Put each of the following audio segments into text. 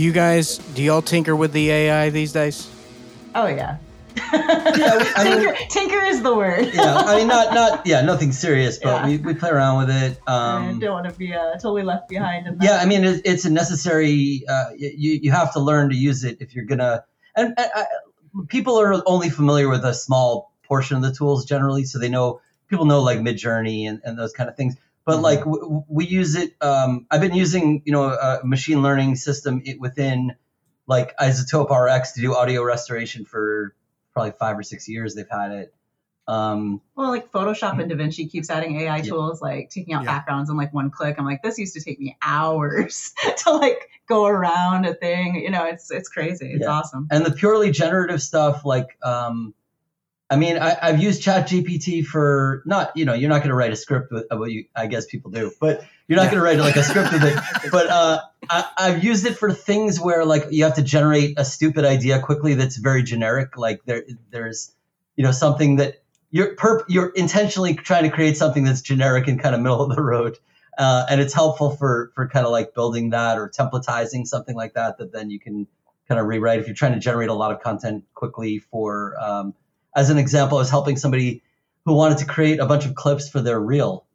Do you guys do y'all tinker with the AI these days? Oh yeah. Yeah, we- I mean- tinker, tinker is the word. yeah, I mean, not not yeah, nothing serious, but Yeah. we, we play around with it. I Um, don't want to be uh, totally left behind. In that. yeah, I mean, it, it's a necessary. Uh, you you have to learn to use it if you're gonna. And, and I, people are only familiar with a small portion of the tools generally, so they know people know like Midjourney and, and those kind of things. But Mhm. like w- we use it. Um, I've been using you know a machine learning system it, within like iZotope RX to do audio restoration for probably five or six years. They've had it. Um, Well, like Photoshop and DaVinci keeps adding AI Yeah. tools, like taking out Yeah. backgrounds in like one click. I'm like, this used to take me hours to like go around a thing. You know, it's it's crazy. It's Yeah. awesome. and the purely generative stuff like um i mean I, i've used chat gpt for not you know you're not going to write a script with well you i guess people do but you're not Yeah. going to write like a script with it but uh I, i've used it for things where like you have to generate a stupid idea quickly that's very generic like there there's you know something that you're perp you're intentionally trying to create something that's generic and kind of middle of the road uh, and it's helpful for for kind of like building that or templatizing something like that that then you can kind of rewrite if you're trying to generate a lot of content quickly for um, as an example i was helping somebody who wanted to create a bunch of clips for their reel.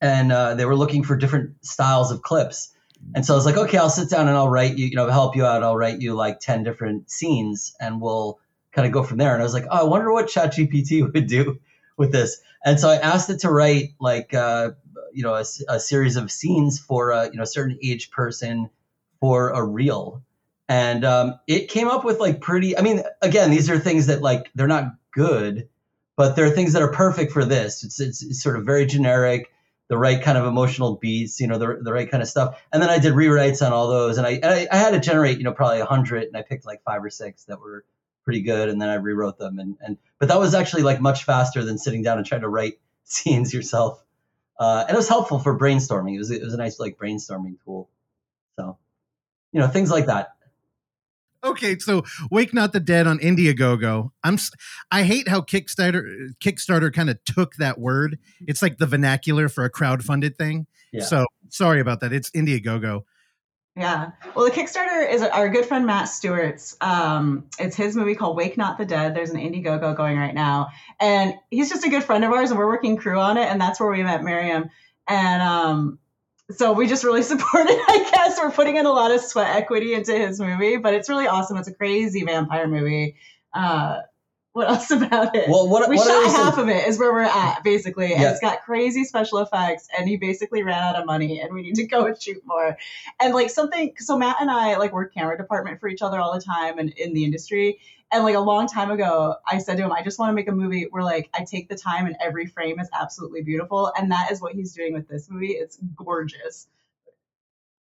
And uh, they were looking for different styles of clips. And so i was like okay i'll sit down and i'll write you you know help you out. I'll write you like 10 different scenes and we'll kind of go from there. And i was like oh i wonder what ChatGPT would do with this. And so i asked it to write like uh, you know a series of scenes for a you know certain age person for a reel and um, it came up with like pretty i mean again these are things that like they're not good but they're things that are perfect for this. It's, it's, it's sort of very generic the right kind of emotional beats you know the, the right kind of stuff. And then i did rewrites on all those and i and I, I had to generate you know probably a 100 and i picked like five or six that were pretty good and then i rewrote them. And and but that was actually like much faster than sitting down and trying to write scenes yourself. Uh, and it was helpful for brainstorming. It was, it was a nice like brainstorming tool. So you know things like that Okay, so Wake Not the Dead on Indiegogo. I'm I hate how Kickstarter Kickstarter kind of took that word. It's like the vernacular for a crowdfunded thing. Yeah. So sorry about that. It's Indiegogo. Yeah. Well, the Kickstarter is our good friend Matt Stewart's. Um, it's his movie called Wake Not the Dead. There's an Indiegogo going right now, and he's just a good friend of ours, and we're working crew on it, and that's where we met Miriam. And um, so we just really support it. I guess we're putting in a lot of sweat equity into his movie, but it's really awesome. It's a crazy vampire movie. Uh, what else about it? well what, we what shot half of it is where we're at basically. And Yeah. it's got crazy special effects and he basically ran out of money and we need to go and shoot more. And like something so matt and i like work camera department for each other all the time and in the industry. And like a long time ago i said to him i just want to make a movie where like i take the time and every frame is absolutely beautiful. And that is what he's doing with this movie. It's gorgeous.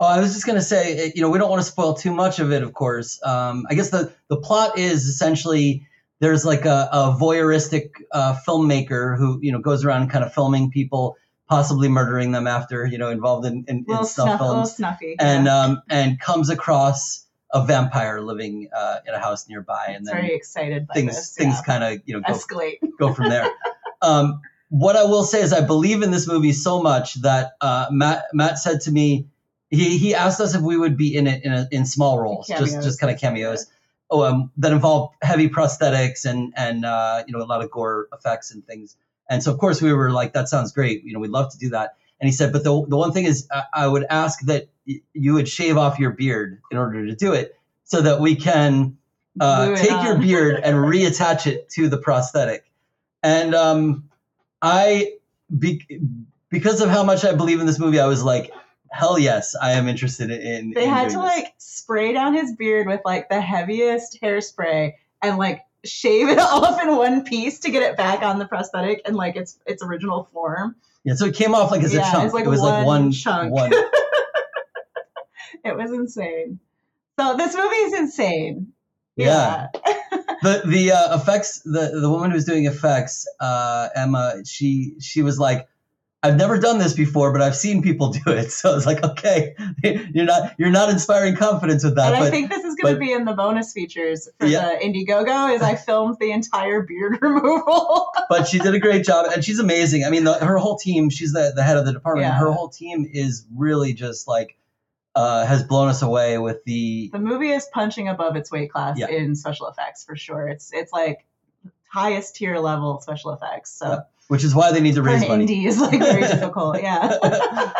Oh, I was just gonna say, eh, you know, we don't want to spoil too much of it, of course. Um, I guess the the plot is essentially there's like a, a voyeuristic uh, filmmaker who you know goes around kind of filming people, possibly murdering them after you know involved in, in, in snuff films, snuffy and yeah. um, and comes across a vampire living uh, in a house nearby, and it's then very excited things this things yeah. kind of you know go escalate go from there. um, what I will say is I believe in this movie so much that uh, Matt Matt said to me, he he asked us if we would be in it in, a, in small roles, just Cameos. just kind of cameos, um, that involve heavy prosthetics and and uh, you know a lot of gore effects and things. And so of course we were like, that sounds great, you know, we'd love to do that. And he said, but the the one thing is, I, I would ask that y- you would shave off your beard in order to do it, so that we can uh, take your beard and reattach it to the prosthetic. And um, I, be, because of how much I believe in this movie, I was like, hell yes, I am interested in. They in had to this. like spray down his beard with like the heaviest hairspray and like shave it off in one piece to get it back on the prosthetic and like its its original form. yeah. So it came off like as Yeah, a chunk. it's like it was like one one chunk. One. It was insane. So this movie is insane. Yeah. the the uh, effects the the woman who's doing effects uh emma she she was like i've never done this before but i've seen people do it so it's like okay you're not you're not inspiring confidence with that and but I think this is going to be in the bonus features for Yeah. the Indiegogo. Is I filmed the entire beard removal. but she did a great job and she's amazing i mean the, her whole team she's the, the head of the department Yeah. her whole team is really just like uh, has blown us away with the The movie is punching above its weight class Yeah. in special effects for sure. It's it's like highest tier level special effects. So which is why they need to raise money. indie is like very difficult. Yeah.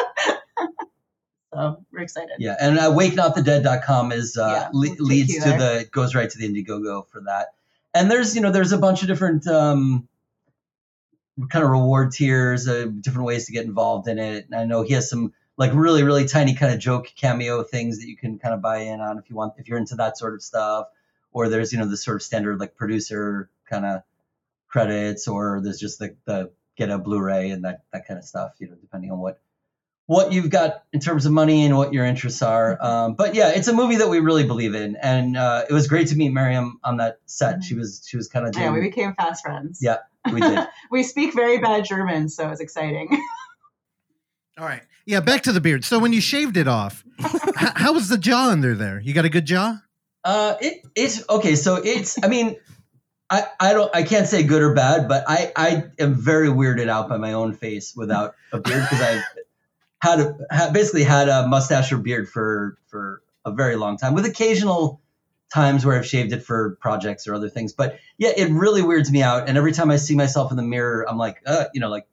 so we're excited. Yeah, and uh, wakenotthedead.com is uh, Yeah, le- leads to the goes right to the Indiegogo for that. And there's you know there's a bunch of different um, kind of reward tiers, uh, different ways to get involved in it. And I know he has some like really really tiny kind of joke cameo things that you can kind of buy in on if you want if you're into that sort of stuff. Or there's you know the sort of standard like producer kind of credits, or there's just the the get a Blu-ray and that that kind of stuff. You know depending on what what you've got in terms of money and what your interests are. Um, but yeah, it's a movie that we really believe in, and uh, it was great to meet Miriam on that set. She was she was kind of Yeah, we became fast friends. Yeah. we did. we speak very bad German, so it's exciting. All right. Yeah, back to the beard. So when you shaved it off, h- how was the jaw under there? You got a good jaw? Uh, it it's okay. So it's I mean. I, I don't I can't say good or bad, but I, I am very weirded out by my own face without a beard because I've had a, basically had a mustache or beard for for a very long time with occasional times where I've shaved it for projects or other things. But yeah, it really weirds me out. And every time I see myself in the mirror, I'm like, uh, you know, like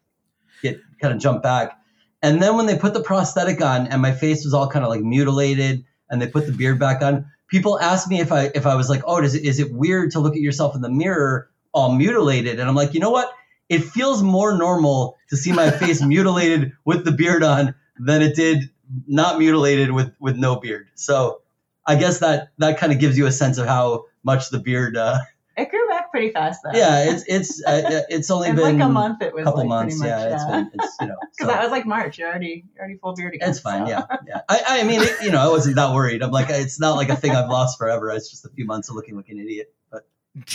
get kind of jump back. And then when they put the prosthetic on and my face was all kind of like mutilated and they put the beard back on, people ask me if I if I was like, oh, is it, is it weird to look at yourself in the mirror all mutilated? And I'm like, you know what? It feels more normal to see my face mutilated with the beard on than it did not mutilated with with no beard. So I guess that that kind of gives you a sense of how much the beard. Uh, it grew back pretty fast though. yeah, it's it's uh, it's only in been like a month. It was a couple like months. much, yeah, it's been it's you know. Because so- that was like March. You're already you're already full beard again. It's fine. so. Yeah, yeah. I, I mean, it, you know, I wasn't that worried. I'm like, it's not like a thing I've lost forever. It's just a few months of looking like an idiot. But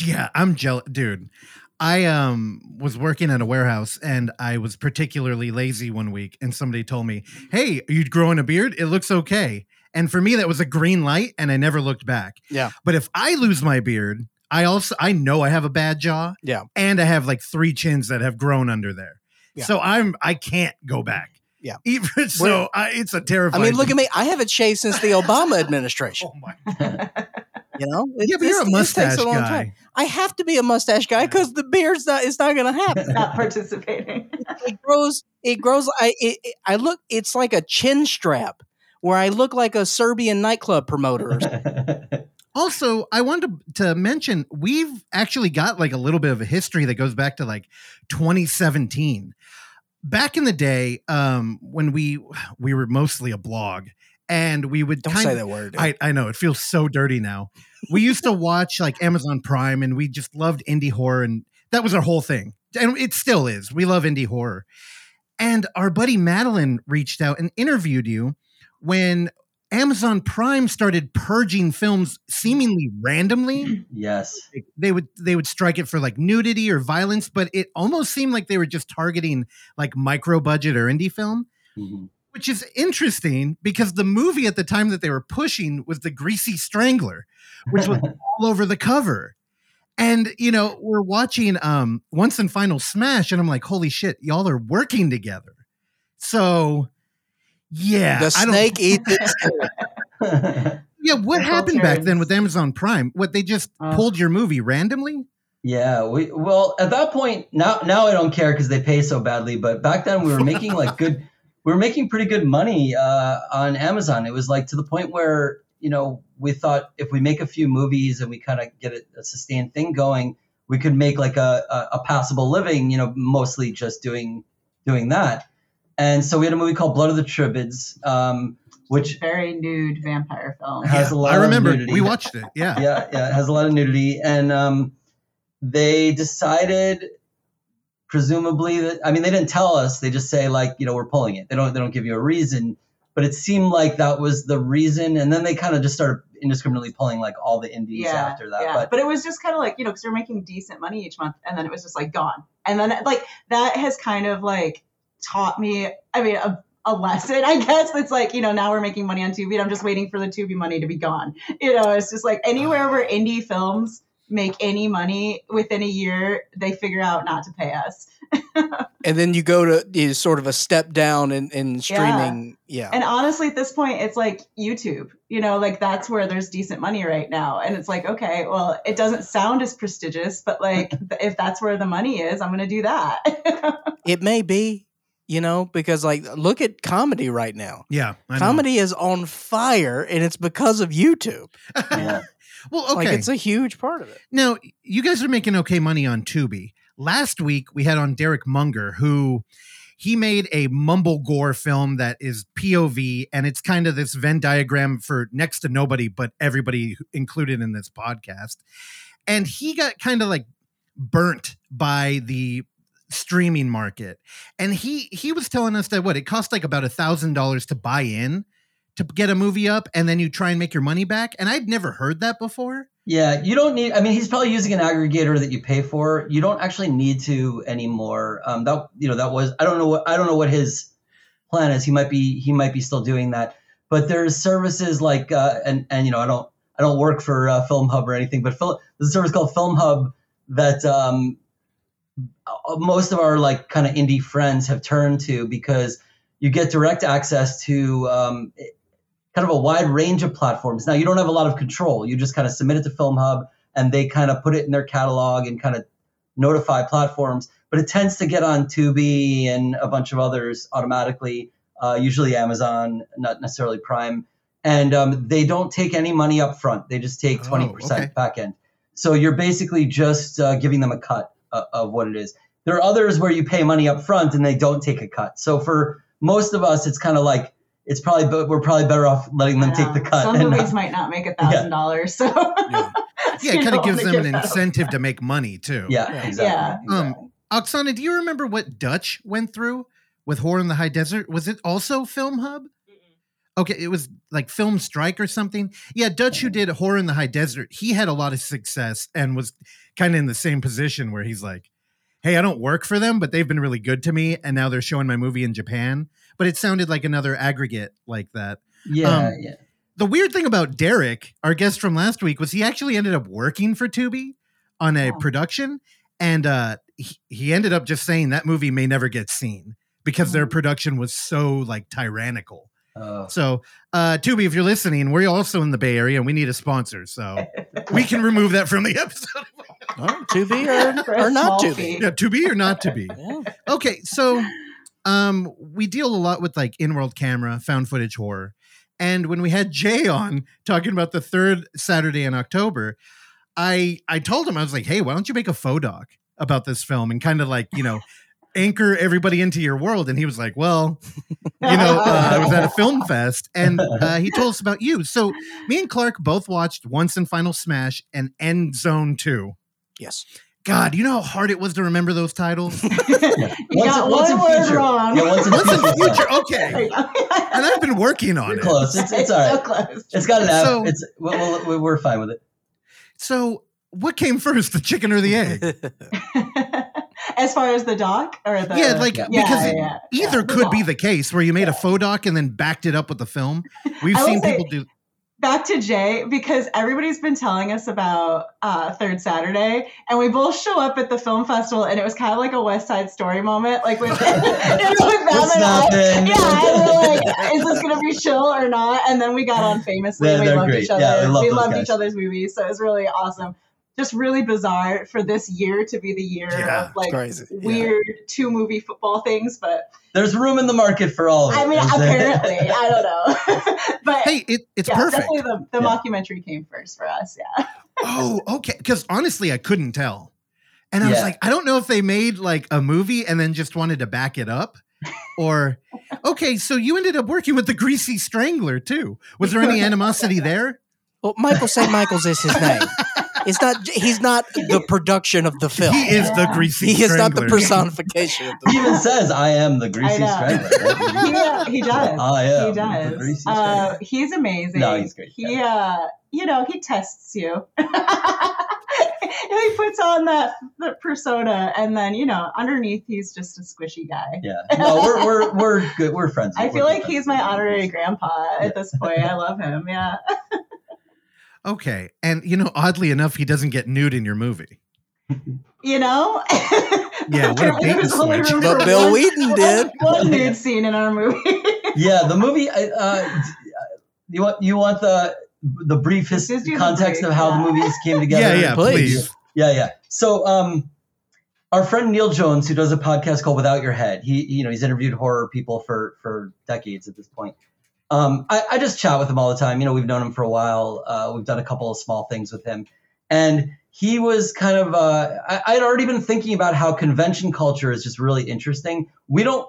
Yeah, I'm jealous, dude. I um was working at a warehouse and I was particularly lazy one week, and somebody told me, "Hey, are you growing a beard? It looks okay." And for me, that was a green light, and I never looked back. Yeah. But if I lose my beard, I also I know I have a bad jaw. Yeah. And I have like three chins that have grown under there. Yeah. So I'm I can't go back. Yeah. Even so, I, it's a terrifying. I mean, look at me. I haven't shaved since the Obama administration. Oh my. You know, It- Yeah, but you're a this- this takes mustache long guy. time. I have to be a mustache guy because the beard's not. It's not going to happen. Not participating. it grows. It grows. I. It, it- I look. It's like a chin strap where I look like a Serbian nightclub promoter. Also, I wanted to, to mention we've actually got like a little bit of a history that goes back to like 2017. Back in the day, um, when we we were mostly a blog, and we would Don't kind say of, that word. I, I know it feels so dirty now. We used to watch like Amazon Prime, and we just loved indie horror, and that was our whole thing, and it still is. We love indie horror. And our buddy Madeline reached out and interviewed you when Amazon Prime started purging films seemingly randomly. yes, They would they would strike it for like nudity or violence, but it almost seemed like they were just targeting like micro budget or indie film Mhm. which is interesting because the movie at the time that they were pushing was the Greasy Strangler, which was all over the cover. And you know, we're watching um Once and Final Smash, and I'm like, holy shit, y'all are working together. So yeah, the I don't- snake eats its tail. yeah, what Circle happened back then with Amazon Prime? What they just Ugh. pulled your movie randomly? yeah. We well at that point now now I don't care because they pay so badly. But back then we were making like good. We were making pretty good money uh, on Amazon. It was like to the point where you know we thought if we make a few movies and we kind of get a, a sustained thing going, we could make like a, a, a passable living. You know, mostly just doing doing that. And so we had a movie called Blood of the Tribades, um, which Very nude vampire film. has a lot. I of remember nudity. we watched it. Yeah. yeah, yeah, it has a lot of nudity, and um, they decided, presumably that I mean they didn't tell us. They just say like you know we're pulling it. They don't they don't give you a reason, but it seemed like that was the reason, and then they kind of just started indiscriminately pulling like all the indies yeah, after that. yeah. But But, it was just kind of like, you know, because we are making decent money each month and then it was just like gone. And then like that has kind of like taught me, I mean, a, a lesson, I guess. It's like, you know, now we're making money on Tubi and I'm just waiting for the Tubi money to be gone. You know, it's just like anywhere oh. where indie films make any money within a year, they figure out not to pay us. and then you go to know, sort of a step down in, in streaming. Yeah. And honestly, at this point, it's like YouTube. You know, like that's where there's decent money right now. And it's like, okay, well, it doesn't sound as prestigious, but like if that's where the money is, I'm going to do that. it may be, you know, because like look at comedy right now. Yeah, I know. Comedy is on fire, and it's because of YouTube. Yeah. well, okay. Like it's a huge part of it. Now, you guys are making okay money on Tubi. Last week we had on Derek Munger, who he made a mumble gore film that is POV, and it's kind of this Venn diagram for next to nobody but everybody included in this podcast. And he got kind of like burnt by the streaming market. And he he was telling us that what it cost like about a thousand dollars to buy in to get a movie up, and then you try and make your money back. And I'd never heard that before. Yeah, you don't need. I mean, he's probably using an aggregator that you pay for. You don't actually need to anymore. Um, that you know that was. I don't know what I don't know what his plan is. He might be he might be still doing that. But there's services like uh, and and you know I don't I don't work for uh, Film Hub or anything, but Phil, there's a service called Film Hub that um, most of our like kind of indie friends have turned to because you get direct access to um, kind of a wide range of platforms. Now you don't have a lot of control. You just kind of submit it to Film Hub and they kind of put it in their catalog and kind of notify platforms. But it tends to get on Tubi and a bunch of others automatically, uh, usually Amazon, not necessarily Prime. And um, they don't take any money up front. They just take Oh, 20% okay. back end. So you're basically just uh, giving them a cut uh, of what it is. There are others where you pay money up front and they don't take a cut. So for most of us, it's kind of like it's probably but we're probably better off letting them take the cut. Some and movies not- might not make a thousand dollars, so Yeah. Yeah, it kind of gives them give an incentive to make money too. yeah, Yeah. exactly. Yeah. Um, exactly. Oksana, do you remember what Dutch went through with Horror in the High Desert? Was it also Film Hub? Okay, it was like Film Strike or something. Yeah, Dutch, who did Horror in the High Desert, he had a lot of success and was kind of in the same position where he's like, hey, I don't work for them, but they've been really good to me. And now they're showing my movie in Japan. But it sounded like another aggregate like that. yeah, um, yeah. The weird thing about Derek, our guest from last week, was he actually ended up working for Tubi on a Oh. production, and uh, he, he ended up just saying that movie may never get seen because their Mm. production was so like tyrannical. Oh. So, uh, Tubi, if you're listening, we're also in the Bay Area and we need a sponsor, so we can remove that from the episode. Oh, to be or, or not small to be. yeah, to be or not to be. Yeah. Okay, so um, we deal a lot with like in-world camera, found footage horror, and when we had Jay on talking about the third Saturday in October, I I told him I was like, hey, why don't you make a faux doc about this film and kind of like you know anchor everybody into your world? And he was like, well, you know, uh, I was at a film fest, and uh, he told us about you. So me and Clark both watched Once and Final Smash and End Zone Two. Yes. God, you know how hard it was to remember those titles. you Once- got once in one word future. wrong. Yeah, once in Once in future. future, okay. and I've been working on You're it. close. It's, it's so all right. close. It's got an F. So- it's well, well, we're fine with it. So, what came first, the chicken or the egg? as far as the doc or the yeah, like Yeah. because Yeah, it- yeah, either yeah, the could be the case where you made a faux doc and then backed it up with the film. We've I will seen say- people do. back to Jay because everybody's been telling us about uh, Third Saturday, and we both show up at the film festival, and it was kind of like a West Side Story moment, like with, with them What's and I. Yeah, and we're like, is this gonna be chill or not? And then we got on famously. They're- we they're loved great. each other. Yeah, we love those loved guys. each other's movies, so it was really awesome. Just really bizarre for this year to be the year Yeah, of like crazy. Yeah. weird two movie football things, but There's room in the market for all of it. I mean, Is there? apparently, I don't know. but Hey, it, it's yeah, perfect. definitely the, the Yeah. mockumentary came first for us. Yeah. Oh, okay. Because honestly, I couldn't tell. And I was like, I don't know if they made like a movie and then just wanted to back it up. Or, okay, so you ended up working with the Greasy Strangler too. Was there any animosity there? Well, Michael St. Michaels is his name. It's not. He's not the production of the film. He is the Greasy He is not the personification of the He even says, "I am the greasy know. strangler." he, he does. I am he the does. greasy Uh, he's amazing. No, he's great, He, uh, you know, he tests you. he puts on that, that persona, and then you know, underneath, he's just a squishy guy. Yeah. No, we're we're we're good. We're friends. I We're feel like he's my honorary grandpa at this point. I love him. Yeah. Okay. And, you know, oddly enough, he doesn't get nude in your movie. You know? Yeah, what a Apparently bait there's and switch. But Bill one- Weeden did. One nude scene in our movie. yeah, the movie. Uh, you want you want the the brief his, Just do the context brief, of how yeah. the movies came together. Yeah, yeah, Please. please. Yeah, yeah. So, um, our friend Neil Jones, who does a podcast called Without Your Head, he, you know, he's interviewed horror people for for decades at this point. Um, I, I just chat with him all the time. You know, we've known him for a while. Uh, we've done a couple of small things with him, and he was kind of. Uh, I, I'd already been thinking about how convention culture is just really interesting. We don't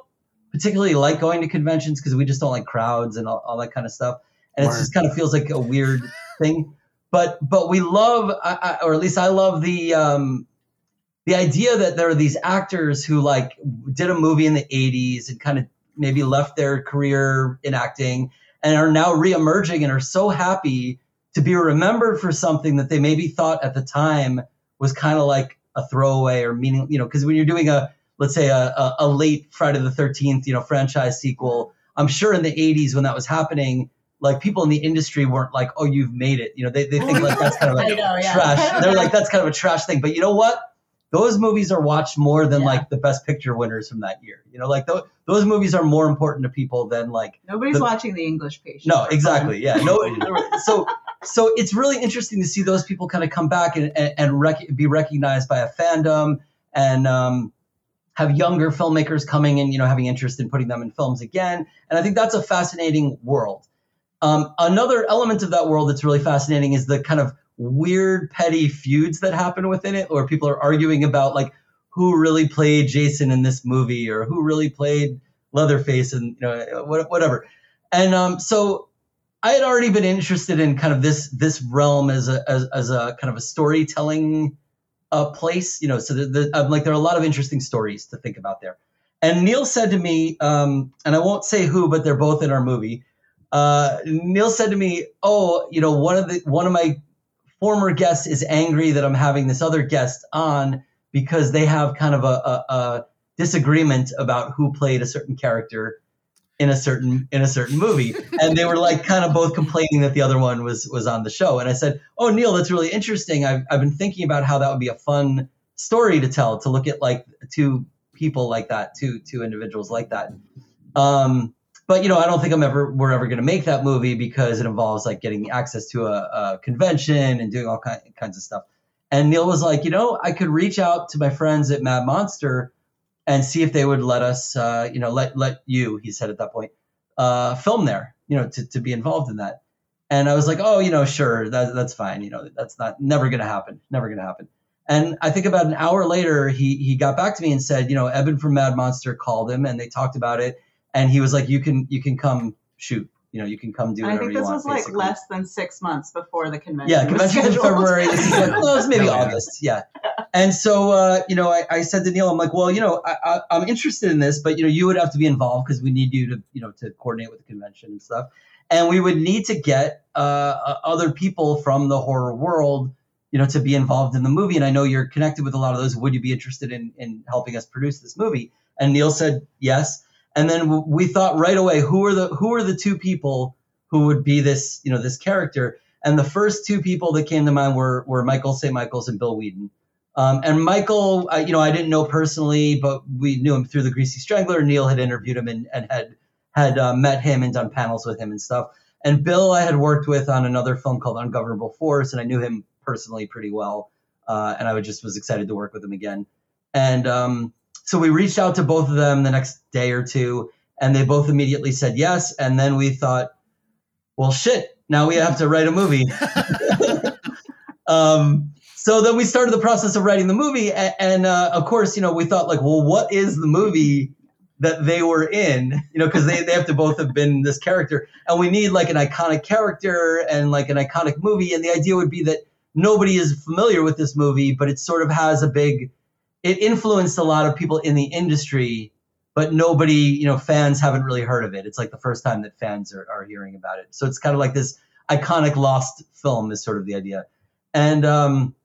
particularly like going to conventions because we just don't like crowds and all, all that kind of stuff, and it just kind of feels like a weird thing but but we love I, I, or at least i love the um the idea that there are these actors who like did a movie in the 80s and kind of maybe left their career in acting and are now reemerging and are so happy to be remembered for something that they maybe thought at the time was kind of like a throwaway or meaning you know because when you're doing a let's say a, a, a late friday the 13th you know franchise sequel i'm sure in the 80s when that was happening like people in the industry weren't like, oh, you've made it. You know, they, they think like that's kind of like know, yeah. trash. They're like, that's kind of a trash thing. But you know what? Those movies are watched more than Yeah. like the best picture winners from that year. You know, like th- those movies are more important to people than like, Nobody's The- watching the English patient. no, exactly. Yeah. No. so, so it's really interesting to see those people kind of come back and, and, and rec- be recognized by a fandom and, um, have younger filmmakers coming and you know having interest in putting them in films again and i think that's a fascinating world um, another element of that world that's really fascinating is the kind of weird petty feuds that happen within it where people are arguing about like who really played jason in this movie or who really played leatherface and you know whatever. And um, so i had already been interested in kind of this this realm as a as, as a kind of a storytelling uh, place you know so the, the, I'm like there are a lot of interesting stories to think about there. And neil said to me um, and i won't say who but they're both in our movie uh, Neil said to me, "Oh, you know, one of the one of my former guest is angry that I'm having this other guest on because they have kind of a, a, a disagreement about who played a certain character in a certain in a certain movie, and they were like kind of both complaining that the other one was was on the show. And I said, "Oh, Neil, that's really interesting. I've I've been thinking about how that would be a fun story to tell to look at like two people like that, two two individuals like that." Um, but you know, I don't think I'm ever we're ever going to make that movie because it involves like getting access to a, a convention and doing all kind, kinds of stuff. And Neil was like, you know, I could reach out to my friends at Mad Monster and see if they would let us, uh, you know, let let you, he said at that point, uh, film there, you know, to to be involved in that. And I was like, oh, you know, sure, that, that's fine. You know, that's not never going to happen, never going to happen. And I think about an hour later, he he got back to me and said, you know, Eben from Mad Monster called him and they talked about it and he was like, "You can you can come shoot. You know, you can come do And I whatever think you this want." was like basically. less than six months before the convention. Yeah, was convention's in. February. This is like, well, it was maybe. August. Yeah. And so, uh, you know, I, I said to Neil, I'm like, well, you know, I, I, I'm interested in this, but you know, you would have to be involved because we need you to, you know, to coordinate with the convention and stuff. And we would need to get uh, uh, other people from the horror world, you know, to be involved in the movie. And I know you're connected with a lot of those. Would you be interested in in helping us produce this movie? And Neil said yes. And then we thought right away, who are the who are the two people who would be this, you know, this character? And the first two people that came to mind were were Michael St. Michaels and Bill Weeden. Um, and Michael, I, you know, I didn't know personally, but we knew him through the Greasy Strangler. Neil had interviewed him and, and had had uh, met him and done panels with him and stuff. And Bill, I had worked with on another film called Ungovernable Force, and I knew him personally pretty well. Uh, and I would just was excited to work with him again. And um, so we reached out to both of them the next day or two, and they both immediately said yes. And then we thought, well, shit, now we have to write a movie. um, so then we started the process of writing the movie, and, and uh, of course, you know, we thought like, well, what is the movie that they were in? You know, because they, they have to both have been this character, and we need like an iconic character and like an iconic movie. And the idea would be that nobody is familiar with this movie, but it sort of has a big, it influenced a lot of people in the industry, but nobody, you know, fans haven't really heard of it. It's like the first time that fans are, are hearing about it. So it's kind of like this iconic lost film is sort of the idea. And um,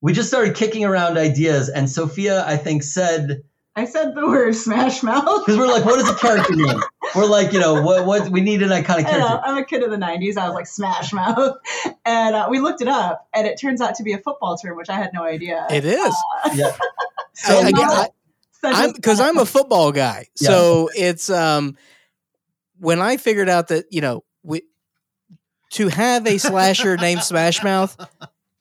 we just started kicking around ideas. And Sophia, I think, said, I said the word Smash Mouth. Because we're like, what is a character name? We're like, you know, what what we need an iconic I know, character. I'm a kid of the 90s. I was like, Smash Mouth. And uh, we looked it up, and it turns out to be a football term, which I had no idea. It is. Yeah. So I- I- I'm because I'm a football guy. Yeah. So it's um when I figured out that you know we to have a slasher named Smash Mouth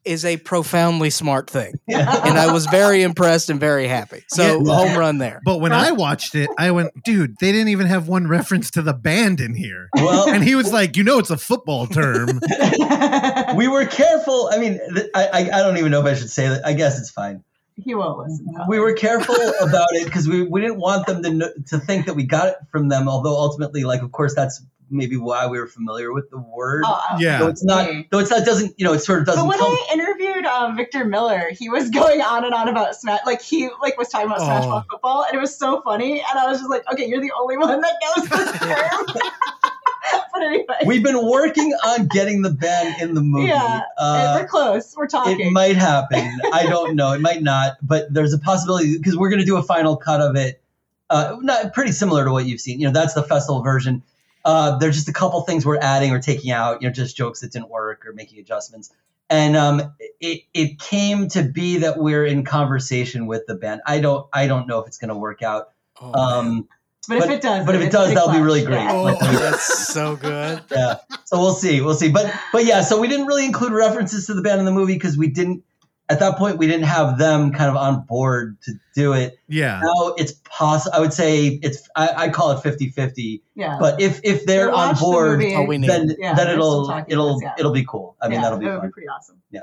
is a profoundly smart thing, and I was very impressed and very happy. So Yeah. home run there. But when I watched it, I went, dude, they didn't even have one reference to the band in here. well, And he was like, you know, it's a football term. we were careful. I mean, th- I, I I don't even know if I should say that. I guess it's fine. He won't listen. though. We were careful about it because we, we didn't want them to kn- to think that we got it from them. Although ultimately, like, of course, that's maybe why we were familiar with the word. Oh, Yeah. Though it's not. okay. Though it's not. Doesn't you know? It sort of doesn't But when come. I interviewed um, Victor Miller, he was going on and on about Smash, like he like was talking about Smash Oh. Mouth football, and it was so funny. And I was just like, okay, you're the only one that knows this term. but anyway, We've been working on getting the band in the movie. Yeah, Uh, we're close. We're talking. it might happen. I don't know. It might not, but there's a possibility because we're going to do a final cut of it. Uh, not pretty similar to what you've seen. You know, that's the festival version. Uh, there's just a couple things we're adding or taking out. You know, just jokes that didn't work or making adjustments. And um, it it came to be that we're in conversation with the band. I don't I don't know if it's going to work out. Oh, man. Um, but, if it does, but if it does, that'll be really great. Yeah. oh, that's so good. yeah. So we'll see. We'll see. But but yeah, so we didn't really include references to the band in the movie because we didn't at that point we didn't have them kind of on board to do it. Yeah. Now it's possible I would say it's I, I call it 50-50. Yeah. But if if they're We'll on watch the board movie. We then Yeah, then it'll it'll about this, yeah. it'll be cool. I mean yeah, that'll be that would be pretty awesome. Yeah.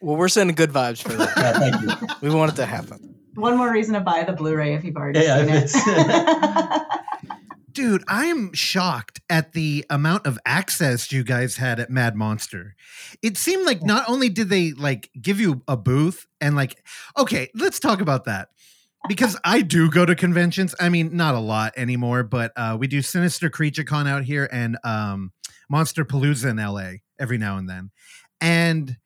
Well, we're sending good vibes for that. Yeah, thank you. We want it to happen. One more reason to buy the Blu-ray if you've already Yeah, seen if it. Dude, I am shocked at the amount of access you guys had at Mad Monster. It seemed like not only did they like give you a booth and like okay, let's talk about that. Because I do go to conventions. I mean, not a lot anymore, but uh, we do Sinister Creature Con out here and um, Monster Palooza in LA every now and then. And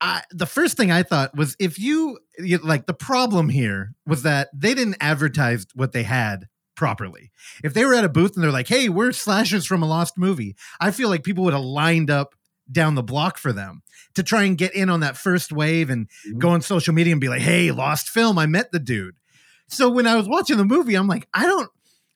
I, the first thing I thought was if you, you like the problem here was that they didn't advertise what they had properly. If they were at a booth and they're like, "Hey, we're slashers from a lost movie," I feel like people would have lined up down the block for them to try and get in on that first wave and Mhm. go on social media and be like, "Hey, lost film, I met the dude." So when I was watching the movie, I'm like, I don't,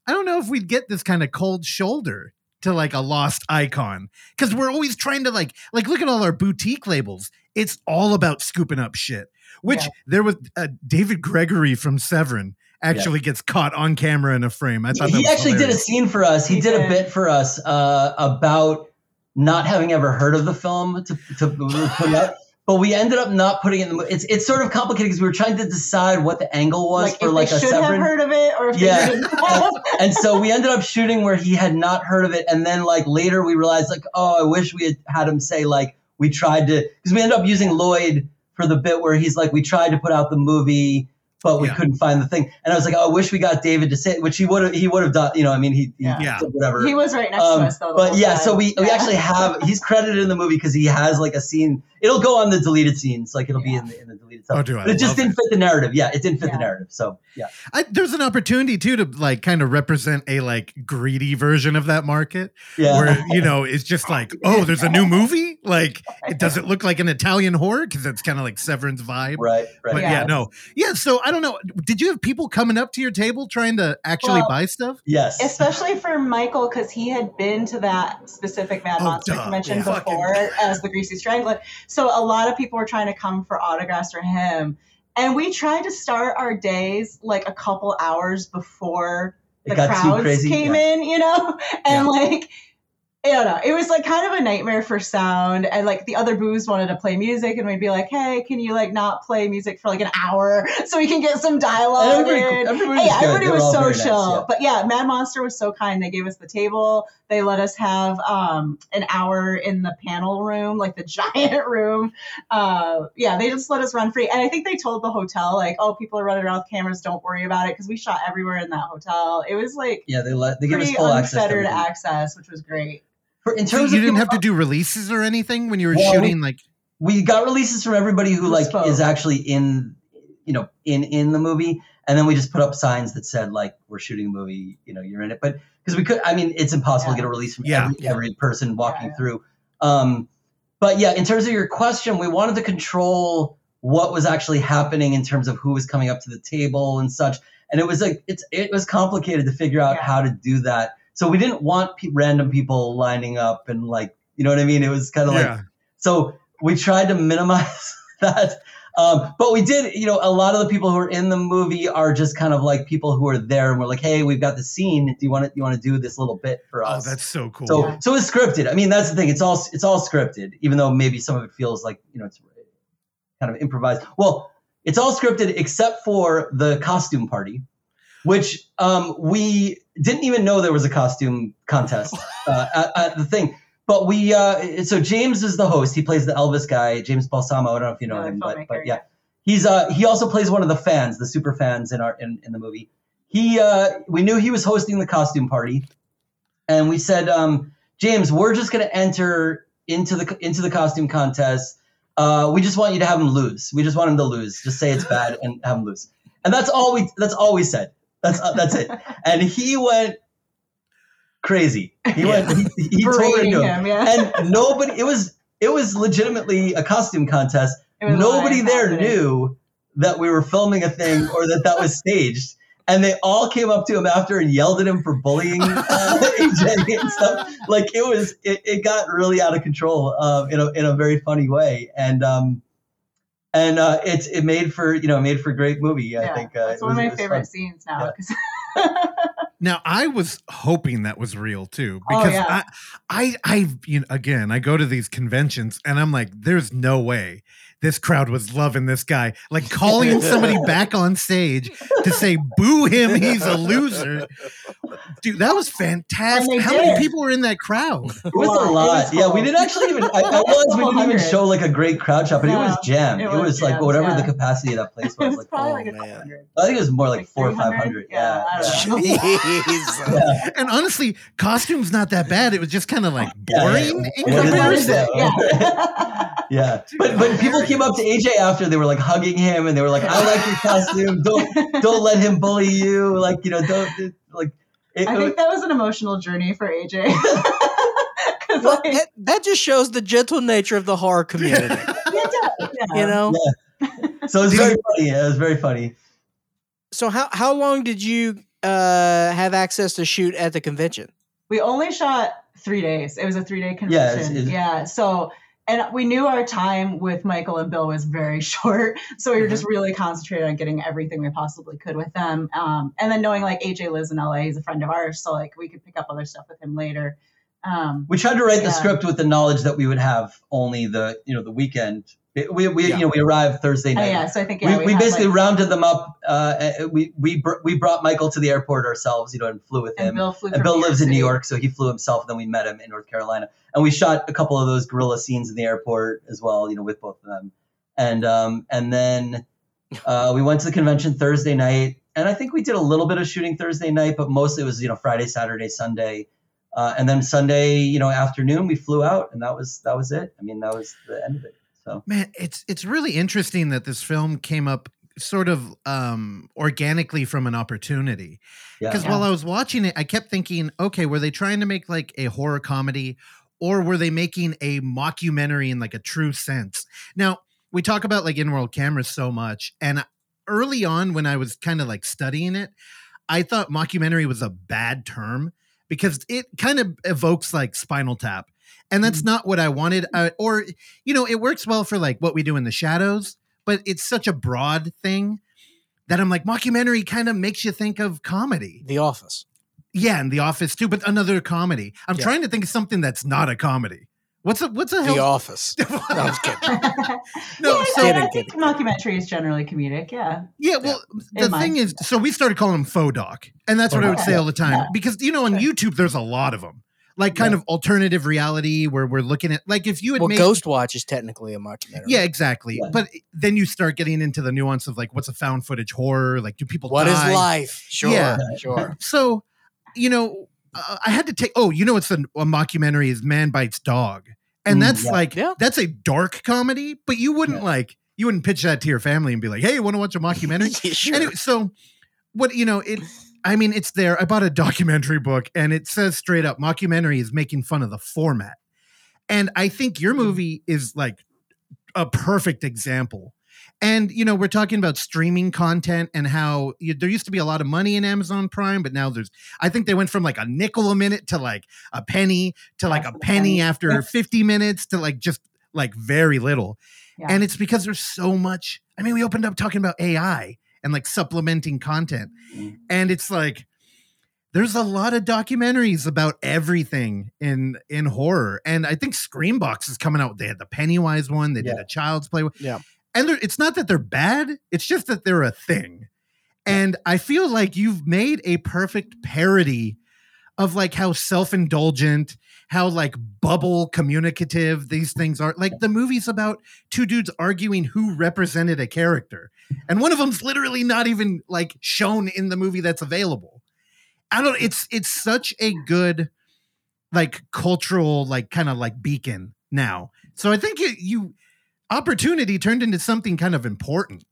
I don't know if we'd get this kind of cold shoulder to like a lost icon because we're always trying to like, like look at all our boutique labels. It's all about scooping up shit. Which Yeah. there was uh, David Gregory from Severin actually gets caught on camera in a frame. I thought that he was actually did a scene for us. He, He did, a bit for us uh, about not having ever heard of the film to, to put out. But we ended up not putting it in the movie. It's it's sort of complicated because we were trying to decide what the angle was like for like a should have Severin. heard of it, or if Yeah. have. and so we ended up shooting where he had not heard of it, and then like later we realized like, oh, I wish we had had him say like we tried to because we ended up using Lloyd for the bit where he's like we tried to put out the movie. But we Yeah. couldn't find the thing, and I was like, "Oh, I wish we got David to say it," which he would have. He would have done. You know, I mean, he, he Yeah. Yeah. did whatever. he was right next Um, to us though. but yeah, time. so we, we actually have he's credited in the movie because he has like a scene. It'll go on the deleted scenes, like it'll be in the in the deleted stuff. Oh, do I but it just didn't it. fit the narrative. Yeah, it didn't fit the narrative. So yeah, I, there's an opportunity too to like kind of represent a like greedy version of that market yeah. where you know it's just like oh there's a new movie like it does it look like an Italian horror because that's kind of like Severin's vibe right, right. but yeah. Yeah. no yeah so I don't know did you have people coming up to your table trying to actually Well, buy stuff yes. especially for Michael because he had been to that specific Mad Oh, Monster duh. convention Yeah. Fucking- before as the Greasy Strangler. So a lot of people were trying to come for autographs for him, and we tried to start our days like a couple hours before the crowds came yeah. in, you know, and Yeah. like. I don't know. It was like kind of a nightmare for sound, and like the other booths wanted to play music, and we'd be like, "Hey, can you like not play music for like an hour so we can get some dialogue?" Everybody- in?" everybody good. everybody was all so nice, chill. yeah. But yeah, Mad Monster was so kind. They gave us the table. They let us have um, an hour in the panel room, like the giant room. Uh, yeah, they just let us run free. And I think they told the hotel, like, oh, people are running around with cameras. Don't worry about it. Because we shot everywhere in that hotel. It was like Yeah, they let they give us full access. access, which was great. For, in so terms you of didn't have to do releases or anything when you were Well, we- shooting like we got releases from everybody who Who like spoke. is actually in you know in in the movie and then we just put up signs that said like we're shooting a movie, you know, you're in it. But because we could, I mean, it's impossible to get a release from Yeah. every, Yeah. every person walking Yeah, yeah. through. Um, but yeah, in terms of your question, we wanted to control what was actually happening in terms of who was coming up to the table and such. And it was like it's it was complicated to figure out Yeah. how to do that. So we didn't want pe- random people lining up and like you know what I mean. It was kind of like so we tried to minimize that. Um, but we did, you know, a lot of the people who are in the movie are just kind of like people who are there and we're like, hey, we've got the scene. Do you want to, you want to do this little bit for us?" Oh, that's so cool. so, so it's scripted. I mean, that's the thing. It's all, it's all scripted, even though maybe some of it feels like, you know, it's kind of improvised. Well, it's all scripted except for the costume party, which um, we didn't even know there was a costume contest uh, at, at the thing. But we, uh, so James is the host. He plays the Elvis guy, James Balsamo. I don't know if you know Yeah, him, but, but yeah. he's uh, he also plays one of the fans, the super fans in our in, in the movie. He, uh, we knew he was hosting the costume party, and we said, um, James, we're just going to enter into the into the costume contest. Uh, we just want you to have him lose. We just want him to lose. Just say it's bad and have him lose. And that's all we that's all we said. That's uh, that's it. And he went crazy. He went. He, he tore into him. him, yeah. And nobody. It was it was legitimately a costume contest. Nobody there happening. knew that we were filming a thing or that that was staged. And they all came up to him after and yelled at him for bullying uh, AJ and stuff. Like it was, it, it got really out of control um, in a in a very funny way. And um, and uh, it's it made for you know made for a great movie. Yeah, I think uh, That's it one of was- my favorite fun. scenes now. Yeah. 'cause- Now I was hoping that was real too Oh, because yeah. I, I, I, you know, again, I go to these conventions and I'm like, there's no way this crowd was loving this guy, like calling somebody back on stage to say, "Boo him, he's a loser." Dude, that was fantastic. And they How many people were in that crowd? It was It a was lot. yeah, we didn't actually even. I, I realized we didn't even show like a great crowd shot, but it was jam. jammed. it It was was, like jammed, whatever yeah. the capacity of that place it was. was Like, probably oh, like a man. couple hundred. I think it was more like, Like four or five hundred. Yeah, Yeah, I yeah. don't know. Jeez. Yeah. And honestly, costumes not that bad. It was just kind of like boring yeah. in comparison. Yeah. Yeah, but but people came up to AJ after they were like hugging him and they were like, "I like your costume. Don't don't let him bully you. Like you know, don't like." It, I think that was an emotional journey for AJ. 'Cause, Well, like, that, that just shows the gentle nature of the horror community. yeah, you know. so it was very funny. It was very funny. So how how long did you uh, have access to shoot at the convention? we only shot three days. It was a three day Yeah, convention. it's- Yeah, So, and we knew our time with Michael and Bill was very short. So we were just really concentrated on getting everything we possibly could with them. Um, and then knowing like AJ lives in LA, he's a friend of ours. So like we could pick up other stuff with him later. Um, We tried to write the script with the knowledge that we would have only the you know the weekend. It- we we Yeah. you know we arrived Thursday oh, night. yeah. So I think, yeah, we, we, had, basically like, rounded them up. Uh, uh, we we br- we brought Michael to the airport ourselves, you know, and flew with and him. Bill flew and Bill New lives in New York, so he flew himself. And then we met him in North Carolina, and we shot a couple of those guerrilla scenes in the airport as well, you know, with both of them. And um, and then uh, we went to the convention Thursday night, and I think we did a little bit of shooting Thursday night, but mostly it was you know Friday, Saturday, Sunday, uh, and then Sunday, you know, afternoon we flew out, and that was that was it. I mean, that was the end of it. So Man, it's it's really interesting that this film came up sort of um organically from an opportunity. yeah, Because Yeah. while I was watching it, I kept thinking, okay, were they trying to make like a horror comedy or were they making a mockumentary in like a true sense? Now, we talk about like in world cameras so much. And early on, when I was kind of like studying it, I thought mockumentary was a bad term because it kind of evokes like Spinal Tap. And that's not what I wanted. Uh, or, you know, it works well for like what we do in the shadows, but it's such a broad thing that I'm like, mockumentary kind of makes you think of comedy. The Office. Yeah, and The Office too, but another comedy. I'm Yeah. trying to think of something that's not a comedy. What's a what's a The hell? Office. No, I was kidding. No, yeah, so- I, I Kidding, think mockumentary is generally comedic. Yeah. yeah, well, the In my- thing is, so we started calling them faux doc, and that's what I would say all the time Yeah. because you know on Sure. YouTube there's a lot of them, like kind Yeah. of alternative reality where we're looking at like if you had Well, made Ghost Watch is technically a mockumentary. Yeah, exactly. Yeah. But then you start getting into the nuance of like what's a found footage horror? Like, do people What is die? life? Sure. Yeah. Sure. So, you know, uh, I had to take. Oh, you know, what's a, a mockumentary is Man Bites Dog, and Mm, that's yeah. like that's a dark comedy. But you wouldn't like you wouldn't pitch that to your family and be like, "Hey, you want to watch a mockumentary?" Sure. Anyway, so what you know it i mean it's there. I bought a documentary book and it says straight up mockumentary is making fun of the format. And i think your hmm. movie is like a perfect example. And you know we're talking about streaming content and how you, there used to be a lot of money in amazon prime but now there's i think they went from like a nickel a minute to like a penny to like a penny after 50 minutes to like just like very little. Yeah. and it's because there's so much i mean we opened up talking about ai and like supplementing content. Mm. and it's like there's a lot of documentaries about everything in in horror. And i think screambox is coming out. They had the pennywise one. They did a child's play one. Yeah. and it's not that they're bad. It's just that they're a thing. And i feel like you've made a perfect parody of like how self-indulgent how like bubble communicative these things are. Like the movie's about two dudes arguing who represented a character and one of them's literally not even like shown in the movie that's available. I don't it's it's such a good like cultural like kind of like beacon now. So i think you, you opportunity turned into something kind of important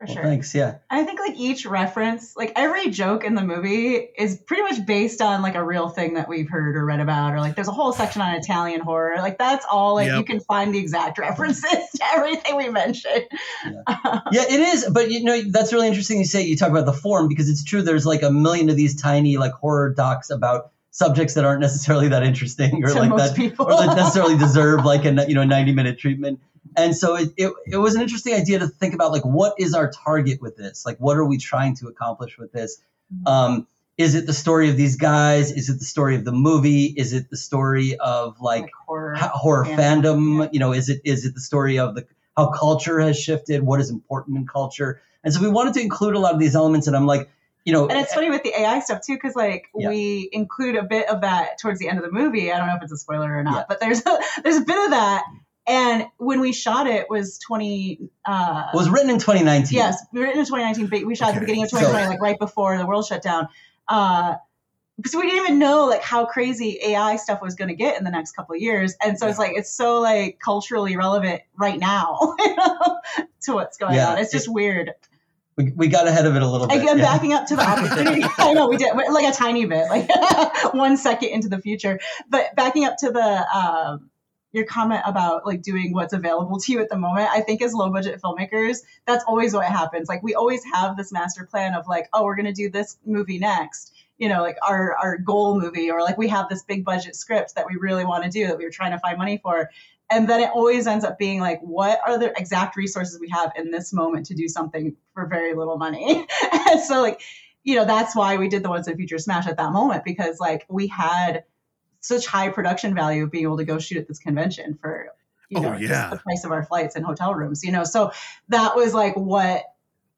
For Well, sure. thanks. Yeah. I think like each reference, like every joke in the movie is pretty much based on like a real thing that we've heard or read about, or like there's a whole section on Italian horror. Like that's all like you can find the exact references to everything we mentioned. Yeah, it is. But you know, that's really interesting. You say you talk about the form because it's true. There's like a million of these tiny like horror docs about subjects that aren't necessarily that interesting or to like most that people. or that necessarily deserve like a you know 90 minute treatment. And so it, it it was an interesting idea to think about like what is our target with this? Like what are we trying to accomplish with this? Um, is it the story of these guys? Is it the story of the movie? Is it the story of like like horror. ho- horror Yeah. fandom Yeah. you know is it is it the story of the how culture has shifted what is important in culture and so we wanted to include a lot of these elements and i'm like you know And it's funny with the AI stuff too, because like Yeah. we include a bit of that towards the end of the movie. I don't know if it's a spoiler or not, Yeah. but there's a, there's a bit of that. And when we shot it was 20. Uh, it was written in 2019 Yes, we written in 2019, but we shot at the beginning of So- 2020, like right before the world shut down. Uh, because we didn't even know like how crazy AI stuff was going to get in the next couple of years, and so it's like it's so like culturally relevant right now to what's going Yeah, on. It's just weird. we, we got ahead of it a little bit Again, yeah. backing up to the opportunity. I know we did like a tiny bit, like one second into the future, but backing up to the. Um, your comment about like doing what's available to you at the moment i think as low budget filmmakers that's always what happens. Like we always have this master plan of like oh we're going to do this movie next you know like our our goal movie or like we have this big budget script that we really want to do that we were trying to find money for. And then it always ends up being like what are the exact resources we have in this moment to do something for very little money? So like you know that's why we did the once and future smash at that moment because like we had such high production value of being able to go shoot at this convention for you Oh, know just yeah. the price of our flights and hotel rooms you know so that was like what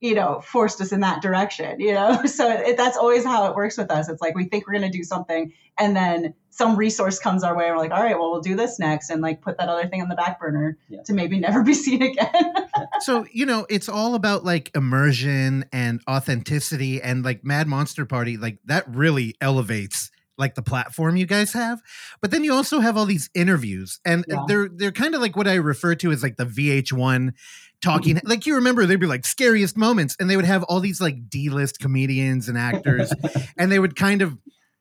you know forced us in that direction you know so it, that's always how it works with us it's like we think we're going to do something and then some resource comes our way and we're like all right well we'll do this next and like put that other thing on the back burner Yeah. to maybe never be seen again so you know it's all about like immersion and authenticity and like mad monster party like that really elevates like the platform you guys have but then you also have all these interviews and Yeah. they're they're kind of like what i refer to as like the vh1 talking like you remember they'd be like scariest moments and they would have all these like d-list comedians and actors and they would kind of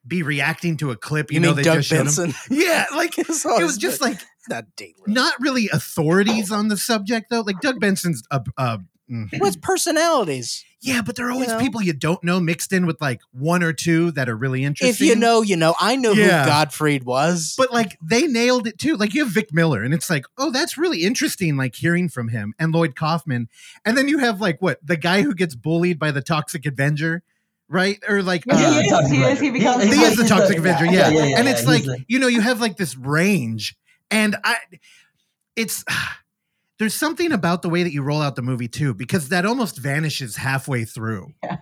be reacting to a clip you, You, know they Doug just showed. Benson? yeah like it was just like not date. not really authorities on the subject though like doug benson's a, a mm, What's personalities? Yeah, but there are always know? people you don't know mixed in with like one or two that are really interesting. If you know, you know. I know Yeah. who Gottfried was. but like they nailed it too. Like you have Vic Miller, and it's like, oh, that's really interesting. Like hearing from him and Lloyd Kaufman, and then you have like what the guy who gets bullied by the Toxic Avenger, right? Or like Yeah, uh, he is, he is, he becomes- he he's is the he's Toxic Avenger, yeah. yeah, yeah, yeah, and it's he's like the- you know you have like this range, and I, it's. There's something about the way that you roll out the movie too, because that almost vanishes halfway through. Yeah.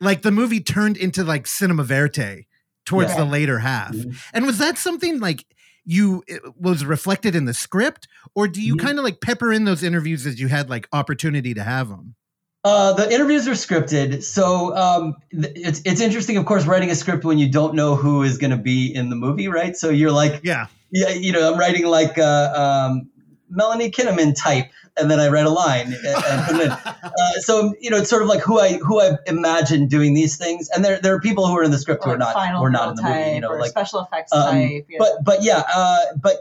Like the movie turned into like cinema verite towards Yeah. the later half. Mhm. And was that something like you it was reflected in the script, or do you Mhm. kind of like pepper in those interviews as you had like opportunity to have them? Uh, the interviews are scripted, so um, th- it's it's interesting, of course, writing a script when you don't know who is going to be in the movie, right? So you're like, Yeah, yeah, you know, I'm writing like uh, um, Melanie Kinnaman type, and then I read a line. And, and put it in. Uh, so you know, it's sort of like who I who I imagine doing these things, and there there are people who are in the script who are not who are not in the movie. You know, like special effects um, type. know. but but yeah, uh, but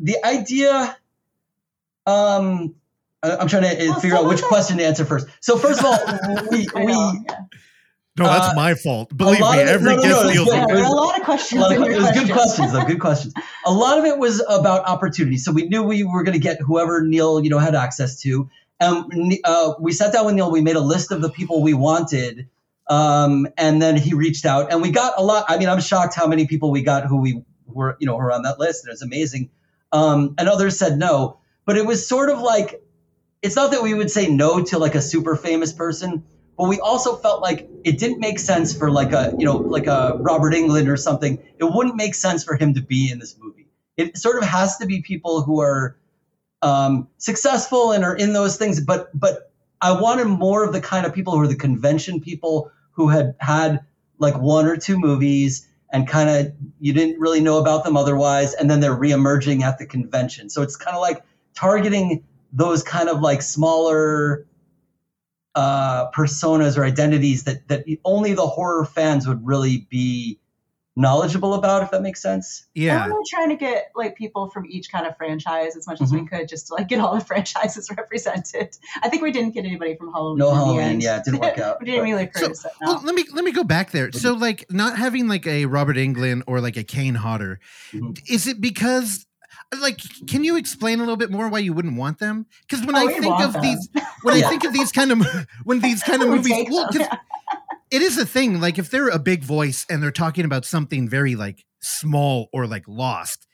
the idea. Um, I'm trying to Well, figure out which question to answer first. So first of all, we we know, yeah. No, that's Uh, my fault. Believe me, of it- every no, no, guest no, it's feels good. Yeah, like there was- a lot of questions lot of, in your it was good questions. questions though good questions a lot of it was about opportunity so we knew we were going to get whoever neil you know had access to and uh, we sat down with neil we made a list of the people we wanted um, and then he reached out and we got a lot i mean i'm shocked how many people we got who we were you know who were on that list it was amazing um, and others said no but it was sort of like it's not that we would say no to like a super famous person but we also felt like it didn't make sense for like a you know like a Robert Englund or something. It wouldn't make sense for him to be in this movie. It sort of has to be people who are um, successful and are in those things. But but I wanted more of the kind of people who are the convention people who had had like one or two movies and kind of you didn't really know about them otherwise, and then they're reemerging at the convention. So it's kind of like targeting those kind of like smaller uh, personas or identities that that only the horror fans would really be knowledgeable about, if that makes sense. yeah. And we're trying to get like people from each kind of franchise as much as Mm-hmm. we could, just to like get all the franchises represented. I think we didn't get anybody from Halloween. No in the Halloween, yeah, it didn't work out. we didn't really So- Curtis that Well, let me let me go back there. So, like, not having like a Robert Englund or like a Kane Hodder, Mhm. is it because, like, can you explain a little bit more why you wouldn't want them? Because when Oh, I think of them. these, when Yeah. I think of these kind of when these kind of movies, well, it is a thing. Like, if they're a big voice and they're talking about something very like small or like lost,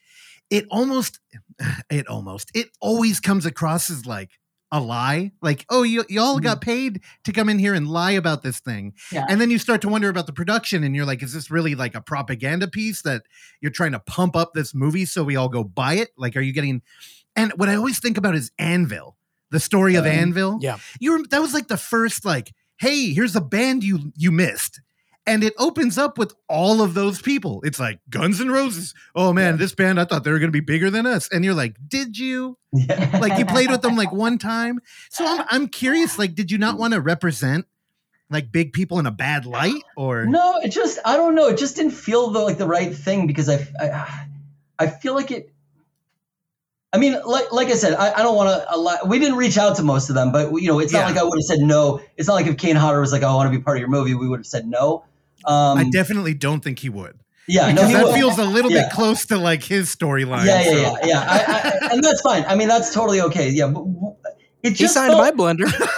it almost, it almost, it always comes across as like a lie. Like, oh, you y'all got paid to come in here and lie about this thing. Yeah. And then you start to wonder about the production, and you're like, is this really like a propaganda piece that you're trying to pump up this movie so we all go buy it? Like, are you getting? And what I always think about is Anvil, the story of Um, Anvil. yeah. you were, that was like the first like, hey, here's a band you you missed. And it opens up with all of those people. It's like Guns N' Roses. Oh man, Yeah. this band, I thought they were going to be bigger than us. And you're like, did you? Yeah. Like you played with them like one time. So I'm I'm curious. Like, did you not mm. want to represent like big people in a bad light, or No, it just I don't know. It just didn't feel the, like the right thing because I I, I feel like it. I mean, like like I said, I, I don't want to. We didn't reach out to most of them, but you know, it's Yeah. not like I would have said no. It's not like if Kane Hodder was like, oh, "I want to be part of your movie," we would have said no. Um, I definitely don't think he would. yeah, no, Because he that would. feels a little Yeah. bit close to like his storyline. yeah, yeah, so- yeah, yeah. I, I, and that's fine. I mean, that's totally okay. Yeah, but w- it He just signed felt, my blender.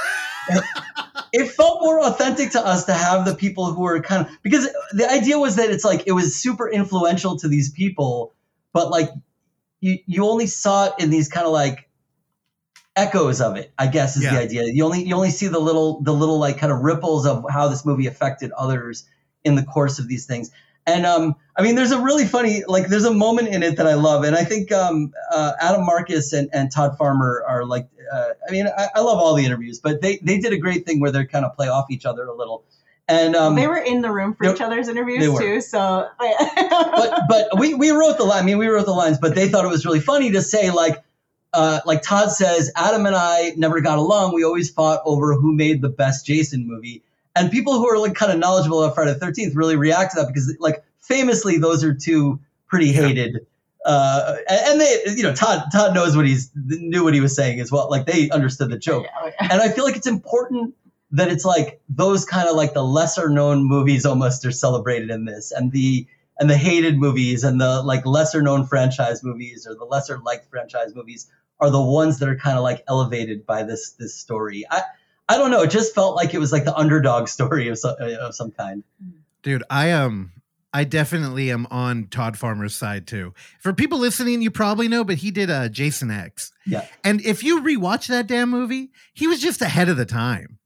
it felt more authentic to us to have the people who were kind of because the idea was that it's like it was super influential to these people, but like you you only saw it in these kind of like echoes of it. I guess is Yeah. the idea. You only you only see the little the little like kind of ripples of how this movie affected others in the course of these things. And um, I mean, there's a really funny like there's a moment in it that I love, and I think um, uh, Adam Marcus and, and Todd Farmer are like, uh, I mean, I, I love all the interviews, but they they did a great thing where they kind of play off each other a little. And um, they were in the room for each other's interviews too. So, but but we we wrote the line. I mean, we wrote the lines, but they thought it was really funny to say like. Uh, like Todd says, Adam and I never got along. We always fought over who made the best Jason movie. And people who are like kind of knowledgeable about Friday the Thirteenth really react to that because, like, famously, those are two pretty hated. Uh, and and they, you know, Todd Todd knows what he's knew what he was saying as well. Like they understood the joke. Yeah, yeah. And I feel like it's important that it's like those kind of like the lesser known movies almost are celebrated in this, and the and the hated movies and the like lesser known franchise movies or the lesser liked franchise movies are the ones that are kind of like elevated by this this story. I I don't know. It just felt like it was like the underdog story of some of some kind. Dude, I um I definitely am on Todd Farmer's side too. For people listening, you probably know, but he did uh Jason X. Yeah. And if you rewatch that damn movie, he was just ahead of the time.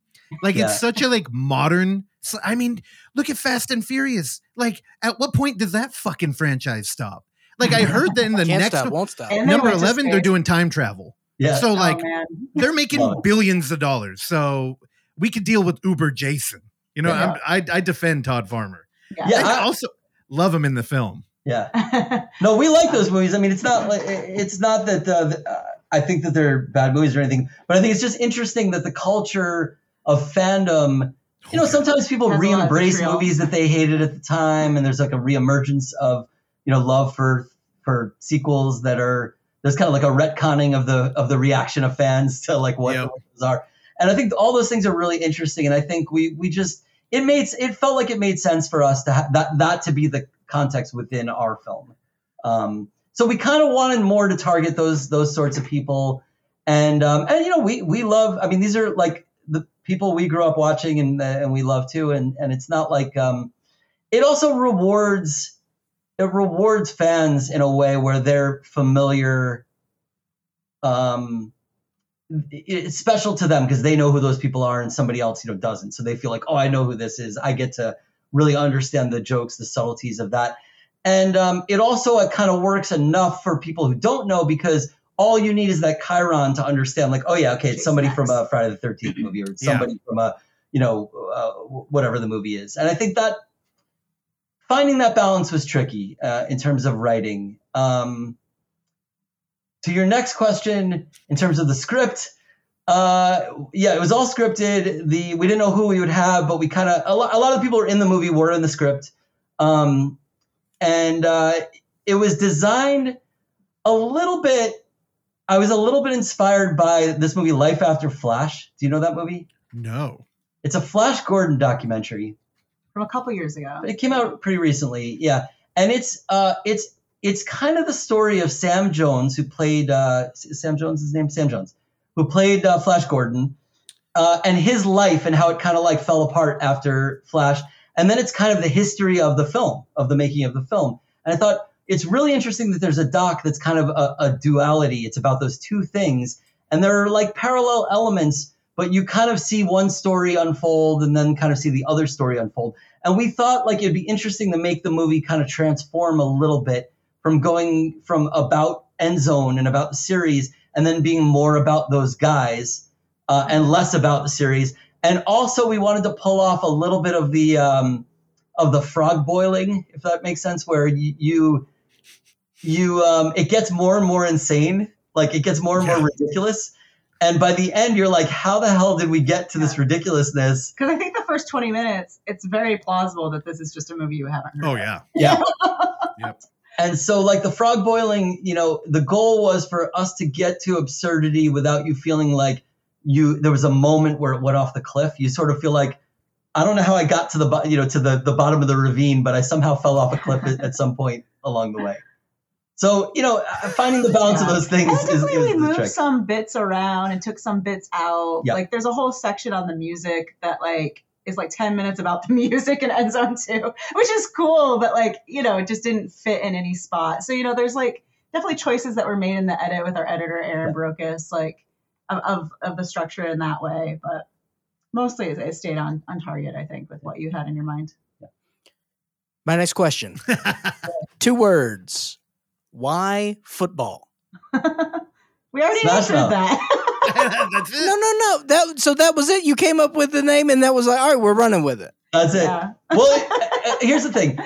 Like Yeah. it's such a like modern so, I mean, look at Fast and Furious. Like at what point does that fucking franchise stop? Like I heard that in the Can't next stop, won't stop. And they number 11 they're doing time travel. Yeah. So Oh, like man. they're making Love billions of dollars. So we could deal with Uber Jason. You know, Yeah. I'm, I I defend Todd Farmer. Yeah, And I I- also love him in the film. yeah. No, we like those movies. I mean, it's not like it's not that. Uh, uh, I think that they're bad movies or anything, but I think it's just interesting that the culture of fandom. You know, sometimes people Has a lot of re-embrace movies that they hated at the time, and there's like a reemergence of you know love for for sequels that are there's kind of like a retconning of the of the reaction of fans to like what Yep. are, and I think all those things are really interesting, and I think we we just it made it felt like it made sense for us to have that that to be the context within our film. Um, so we kind of wanted more to target those those sorts of people, and um, and you know we we love. I mean, these are like the people we grew up watching and and we love too, and and it's not like um, it also rewards it rewards fans in a way where they're familiar. Um, it's special to them because they know who those people are and somebody else you know doesn't so they feel like oh i know who this is i get to really understand the jokes the subtleties of that and um, it also uh, kind of works enough for people who don't know because all you need is that chyron to understand like oh yeah okay it's somebody from a friday the 13th movie or it's Yeah. somebody from a you know uh, whatever the movie is and i think that finding that balance was tricky uh, in terms of writing. Um, to your next question in terms of the script uh yeah it was all scripted. The we didn't know who we would have but we kind of a, lo- a lot of the people were in the movie were in the script. Um and uh it was designed a little bit i was a little bit inspired by this movie life after flash. Do you know that movie? No. it's a flash gordon documentary from a couple years ago. it came out pretty recently, yeah. And it's uh, it's it's kind of the story of Sam Jones, who played uh, Sam Jones. His name Sam Jones, who played uh, Flash Gordon, uh, and his life and how it kind of like fell apart after Flash. And then it's kind of the history of the film, of the making of the film. And I thought it's really interesting that there's a doc that's kind of a, a duality. It's about those two things, and there are like parallel elements, but you kind of see one story unfold and then kind of see the other story unfold. And we thought like it'd be interesting to make the movie kind of transform a little bit from going from about End Zone and about the series, and then being more about those guys uh, and less about the series. And also, we wanted to pull off a little bit of the um, of the frog boiling, if that makes sense, where you you, you um, it gets more and more insane, like it gets more and Yeah. more ridiculous. And by the end, you're like, how the hell did we get to this ridiculousness? Because I think the first 20 minutes, it's very plausible that this is just a movie you haven't heard Oh of. yeah. Yeah. Yep. And so, like the frog boiling, you know, the goal was for us to get to absurdity without you feeling like you there was a moment where it went off the cliff. You sort of feel like I don't know how I got to the you know to the the bottom of the ravine, but I somehow fell off a cliff at, at some point along the way. So you know, uh, finding the balance of those things And is, definitely is we the moved trick. some bits around and took some bits out. Yeah. Like there's a whole section on the music that like is like 10 minutes about the music in End Zone 2, which is cool, but like, you know, it just didn't fit in any spot. So, you know, there's like definitely choices that were made in the edit with our editor, Aaron Brokus, like of, of, of the structure in that way. But mostly it, it stayed on, on target, I think, with what you had in your mind. My next question. Two words. Why football? we already Smash answered Mouth. that. That's it. No, no, no. That so that was it. You came up with the name, and that was like, all right, we're running with it. That's it. yeah. well, here's the thing.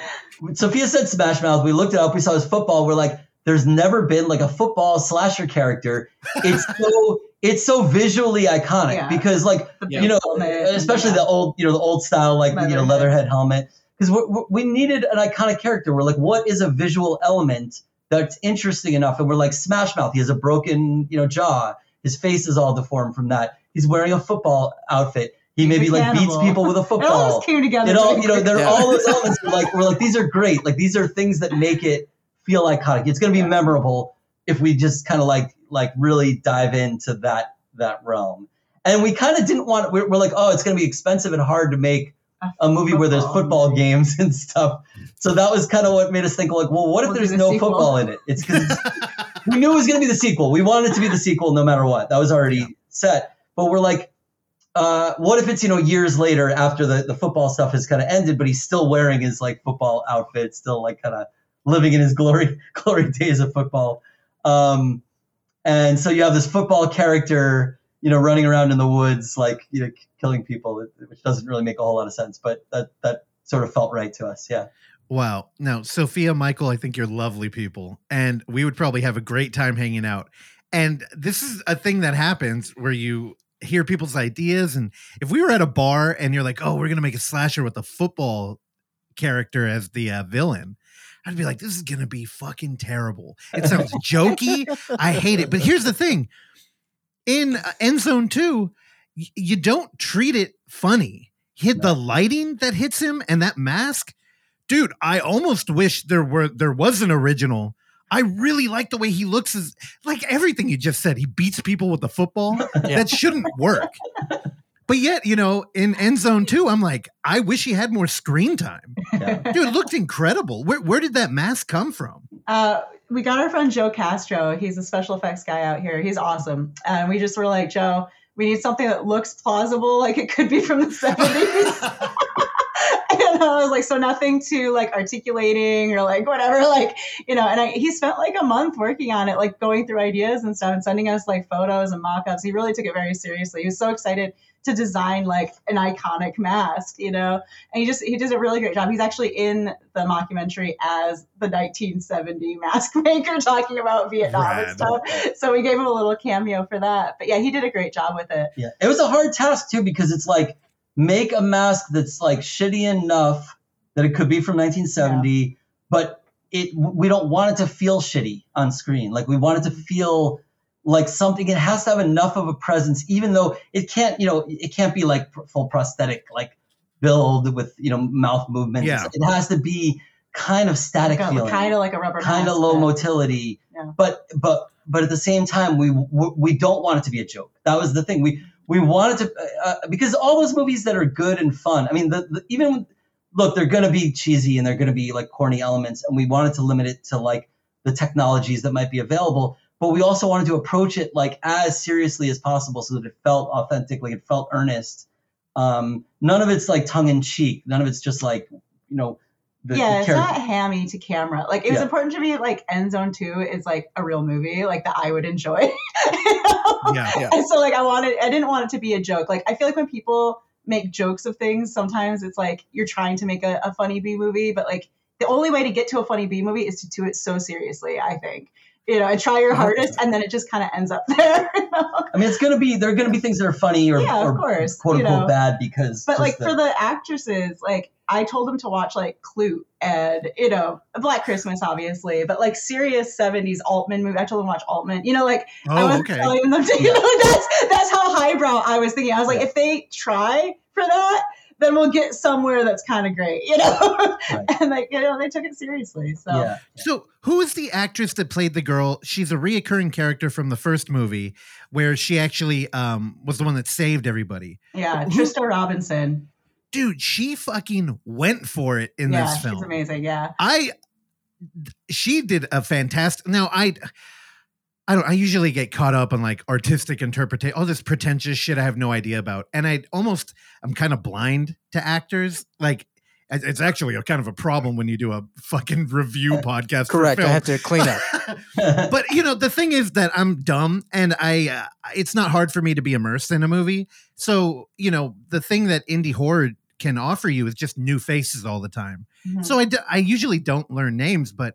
Sophia said Smash Mouth. We looked it up. We saw his football. We're like, there's never been like a football slasher character. It's so it's so visually iconic Yeah. because like Yeah. you know, helmet especially yeah. the old you know the old style like you know Leatherhead. leatherhead helmet because we needed an iconic character. We're like, what is a visual element that's interesting enough? And we're like, Smash Mouth. He has a broken you know jaw. His face is all deformed from that. He's wearing a football outfit. He maybe a like beats people with a football. It all football just came together. it all you know quick. there are Yeah. all those elements we're like we're like these are great like these are things that make it feel iconic it's going to be Yeah. memorable if we just kind of like like really dive into that that realm and we kind of didn't want we're, we're like oh it's going to be expensive and hard to make a movie where there's football football movie. games and stuff so that was kind of what made us think like well what if We'll do there's the no sequel. football in it it's because we knew it was going to be the sequel. We wanted it to be the sequel no matter what. That was already set. But we're like, uh, what if it's you know years later after the, the football stuff has kind of ended, but he's still wearing his like football outfit, still like kind of living in his glory glory days of football. Um, and so you have this football character, you know, running around in the woods like you know killing people, which doesn't really make a whole lot of sense, but that that sort of felt right to us. Yeah. Wow. Now, Sophia, Michael, I think you're lovely people, and we would probably have a great time hanging out. And this is a thing that happens where you hear people's ideas. And if we were at a bar and you're like, oh, we're going to make a slasher with a football character as the uh, villain, I'd be like, this is going to be fucking terrible. It sounds jokey. I hate it. But here's the thing in uh, End Zone 2, you don't treat it funny. Hit the lighting that hits him and that mask. Dude, I almost wish there were there was an original. I really like the way he looks as like everything you just said. He beats people with the football. That shouldn't work. But yet, you know, in End Zone 2, I'm like, I wish he had more screen time. Yeah. Dude, it looked incredible. Where where did that mask come from? Uh, we got our friend Joe Castro. He's a special effects guy out here. He's awesome. And we just were like, Joe, we need something that looks plausible, like it could be from the 70s. and I was like, so nothing to like articulating or like whatever, like, you know, and I, he spent like a month working on it, like going through ideas and stuff and sending us like photos and mock-ups. He really took it very seriously. He was so excited to design like an iconic mask, you know, and he just, he did a really great job. He's actually in the mockumentary as the 1970 mask maker talking about Vietnam Rad. and stuff. So we gave him a little cameo for that. But yeah, he did a great job with it. Yeah, it was a hard task too because it's like make a mask that's like shitty enough that it could be from 1970, but it we don't want it to feel shitty on screen. Like we want it to feel like something. It has to have enough of a presence, even though it can't. You know, it can't be like pr- full prosthetic like build with you know mouth movements. Yeah. It has to be kind of static feeling Kind of like a rubber kind of low but- motility Yeah. but but but at the same time we we we don't want it to be a joke that was the thing we we wanted to uh, uh, because all those movies that are good and fun i mean the, the even look they're going to be cheesy and they're going to be like corny elements and we wanted to limit it to like the technologies that might be available but we also wanted to approach it like as seriously as possible so that it felt authentic like it felt earnest. Um none of it's like tongue in cheek none of it's just like you know the, the yeah, it's not hammy to camera. Like it was Yeah. important to me. Like End Zone Two is like a real movie, like that I would enjoy. You know? Yeah. Yeah. And so like I wanted, I didn't want it to be a joke. Like I feel like when people make jokes of things, sometimes it's like you're trying to make a, a funny B movie, but like the only way to get to a funny B movie is to do it so seriously. I think. You know, I try your uh-huh. hardest, and then it just kind of ends up there. you know? I mean, it's gonna be there are gonna be things that are funny or, Yeah, of or course, quote you unquote know. bad because. But like the- for the actresses, like I told them to watch like Klute and you know Black Christmas, obviously, but like serious '70s Altman movie. I told them to watch Altman. You know, like I Oh, was okay. telling them to. You know, that's that's how highbrow I was thinking. I was like, Yeah. if they try for that, then we'll get somewhere that's kind of great. You know, Right. and like you know they took it seriously. So yeah, So, who is the actress that played the girl? She's a reoccurring character from the first movie, where she actually um, was the one that saved everybody. yeah, Who- Trista Robinson. Dude, she fucking went for it in yeah, this she's film. amazing. Yeah. I, she did a fantastic. Now I, I don't. I usually get caught up on like artistic interpretation, all this pretentious shit I have no idea about, and I almost I'm kind of blind to actors. Like it's actually a kind of a problem when you do a fucking review podcast. for Correct. I film. have to clean up. but you know the thing is that i'm dumb and i uh, it's not hard for me to be immersed in a movie so you know the thing that indie horror can offer you is just new faces all the time Mhm. so I, d- I usually don't learn names but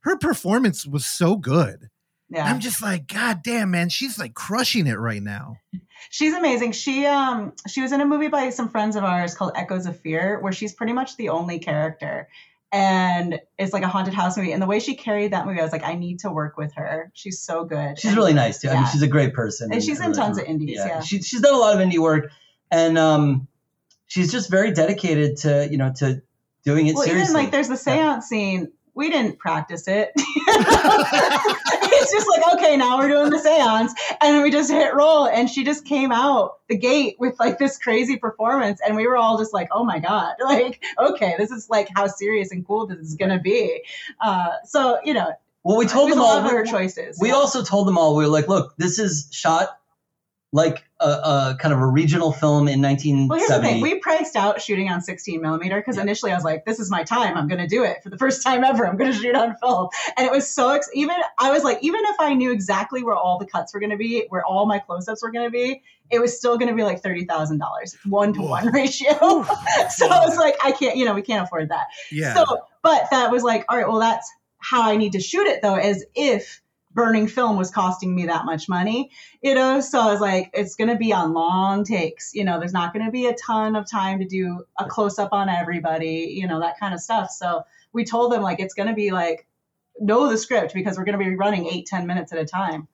her performance was so good yeah. i'm just like god damn man she's like crushing it right now She's amazing. She um she was in a movie by some friends of ours called Echoes of Fear, where she's pretty much the only character. And it's like a haunted house movie. And the way she carried that movie, I was like, I need to work with her. She's so good. she's And- really nice too. I mean, she's a great person, And she's in really- tons of indies, yeah. she, she's done a lot of indie work, and um, she's just very dedicated to you know to doing it Well, seriously. even like there's the seance scene. We didn't practice it. it's just like, okay, now we're doing the seance. And we just hit roll. And she just came out the gate with like this crazy performance. And we were all just like, oh my God, like, okay, this is like how serious and cool this is going to be. Uh, so, you know, well, we told them all. her choices. We yeah. also told them all we were like, look, this is shot like a, a kind of a regional film in Well, here's the 1970. thing. We priced out shooting on 16 millimeter because Yeah. initially I was like, this is my time. I'm going to do it for the first time ever. I'm going to shoot on film. And it was so, ex- even, I was like, even if I knew exactly where all the cuts were going to be, where all my close ups were going to be, it was still going to be like $30,000, one to one ratio. so I was like, I can't, you know, we can't afford that. yeah So, but that was like, all right, well, that's how I need to shoot it though, as if burning film was costing me that much money, you know. So I was like, it's gonna be on long takes, you know. There's not gonna be a ton of time to do a close up on everybody, you know, that kind of stuff. So we told them like it's gonna be like know the script because we're gonna be running eight ten minutes at a time.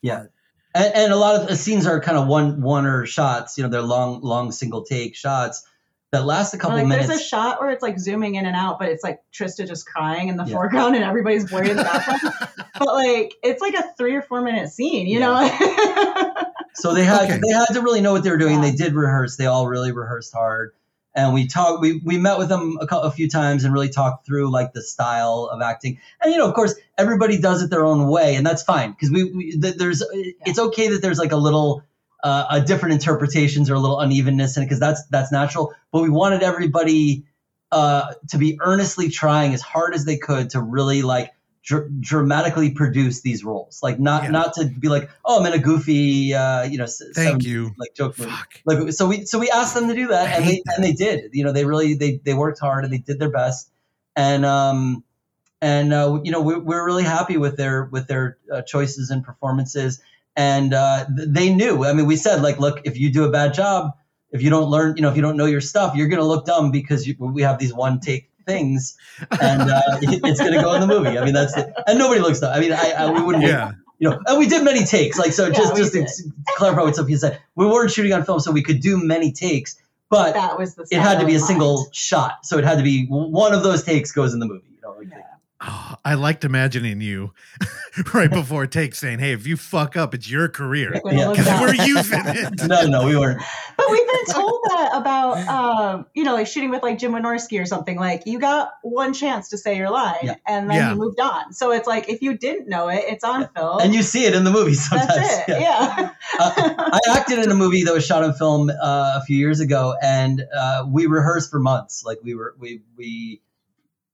Yeah. And, and a lot of the scenes are kind of one one or shots. You know, they're long long single take shots that last a couple like minutes. there's a shot where it's like zooming in and out, but it's like Trista just crying in the Yeah. foreground and everybody's blurry in the background. but like it's like a three or four minute scene, you know? So they had Okay. they had to really know what they were doing. Yeah. They did rehearse. They all really rehearsed hard. And we talked. We, we met with them a, cou- a few times and really talked through like the style of acting. And you know, of course, everybody does it their own way, and that's fine because we, we th- there's it's okay that there's like a little uh, a different interpretations or a little unevenness in it because that's that's natural. But we wanted everybody uh, to be earnestly trying as hard as they could to really like dr- dramatically produce these roles. Like not Yeah. not to be like, oh, I'm in a goofy, uh, you know, Thank 70s, you. like joke. Like so we so we asked them to do that, I and they that. and they did. You know, they really they they worked hard and they did their best, and um and uh, you know we, we're really happy with their with their uh, choices and performances. And uh, th- they knew. I mean, we said like, look, if you do a bad job, if you don't learn, you know, if you don't know your stuff, you're gonna look dumb because you, we have these one take things, and uh, it's gonna go in the movie. I mean, that's the, and nobody looks dumb. I mean, I, I we wouldn't Yeah. you know, and we did many takes. Like so, Yeah, just just to did. s- clarify what Sophia said, we weren't shooting on film, so we could do many takes, but that was the it had to be a style in single shot. So it had to be one of those takes goes in the movie. You know, like, Yeah. Oh, I liked imagining you right before take saying, "Hey, if you fuck up, it's your career Gonna Yeah. because we're using it." no, no, we weren't. But we've been told that about, um, you know, like shooting with like Jim Wynorski or something. Like you got one chance to say your line, Yeah. and then Yeah. you moved on. So it's like if you didn't know it, it's on film. And you see it in the movie sometimes. That's it. Yeah. I acted in a movie that was shot on film uh, a few years ago, and uh, we rehearsed for months. Like we were, we we,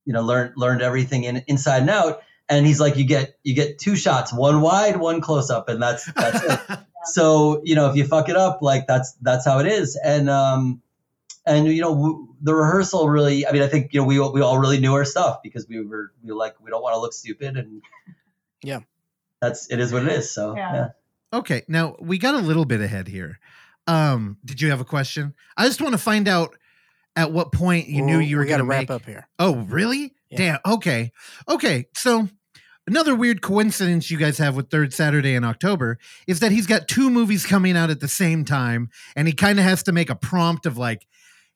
you know, learned learned everything in inside and out. And he's like, you get you get two shots, one wide, one close up, and that's that's it. so you know, if you fuck it up, like that's that's how it is. And um, and you know, w- the rehearsal really. I mean, I think you know we we all really knew our stuff because we were we were like we don't want to look stupid, and Yeah. that's it is what it is. So Yeah. yeah. Okay, now we got a little bit ahead here. Um, did you have a question? I just want to find out at what point you knew you were we going to wrap make. up here. Oh, really? Yeah. Damn. Okay. Okay. So another weird coincidence you guys have with Third Saturday in October is that he's got two movies coming out at the same time, and he kind of has to make a prompt of like,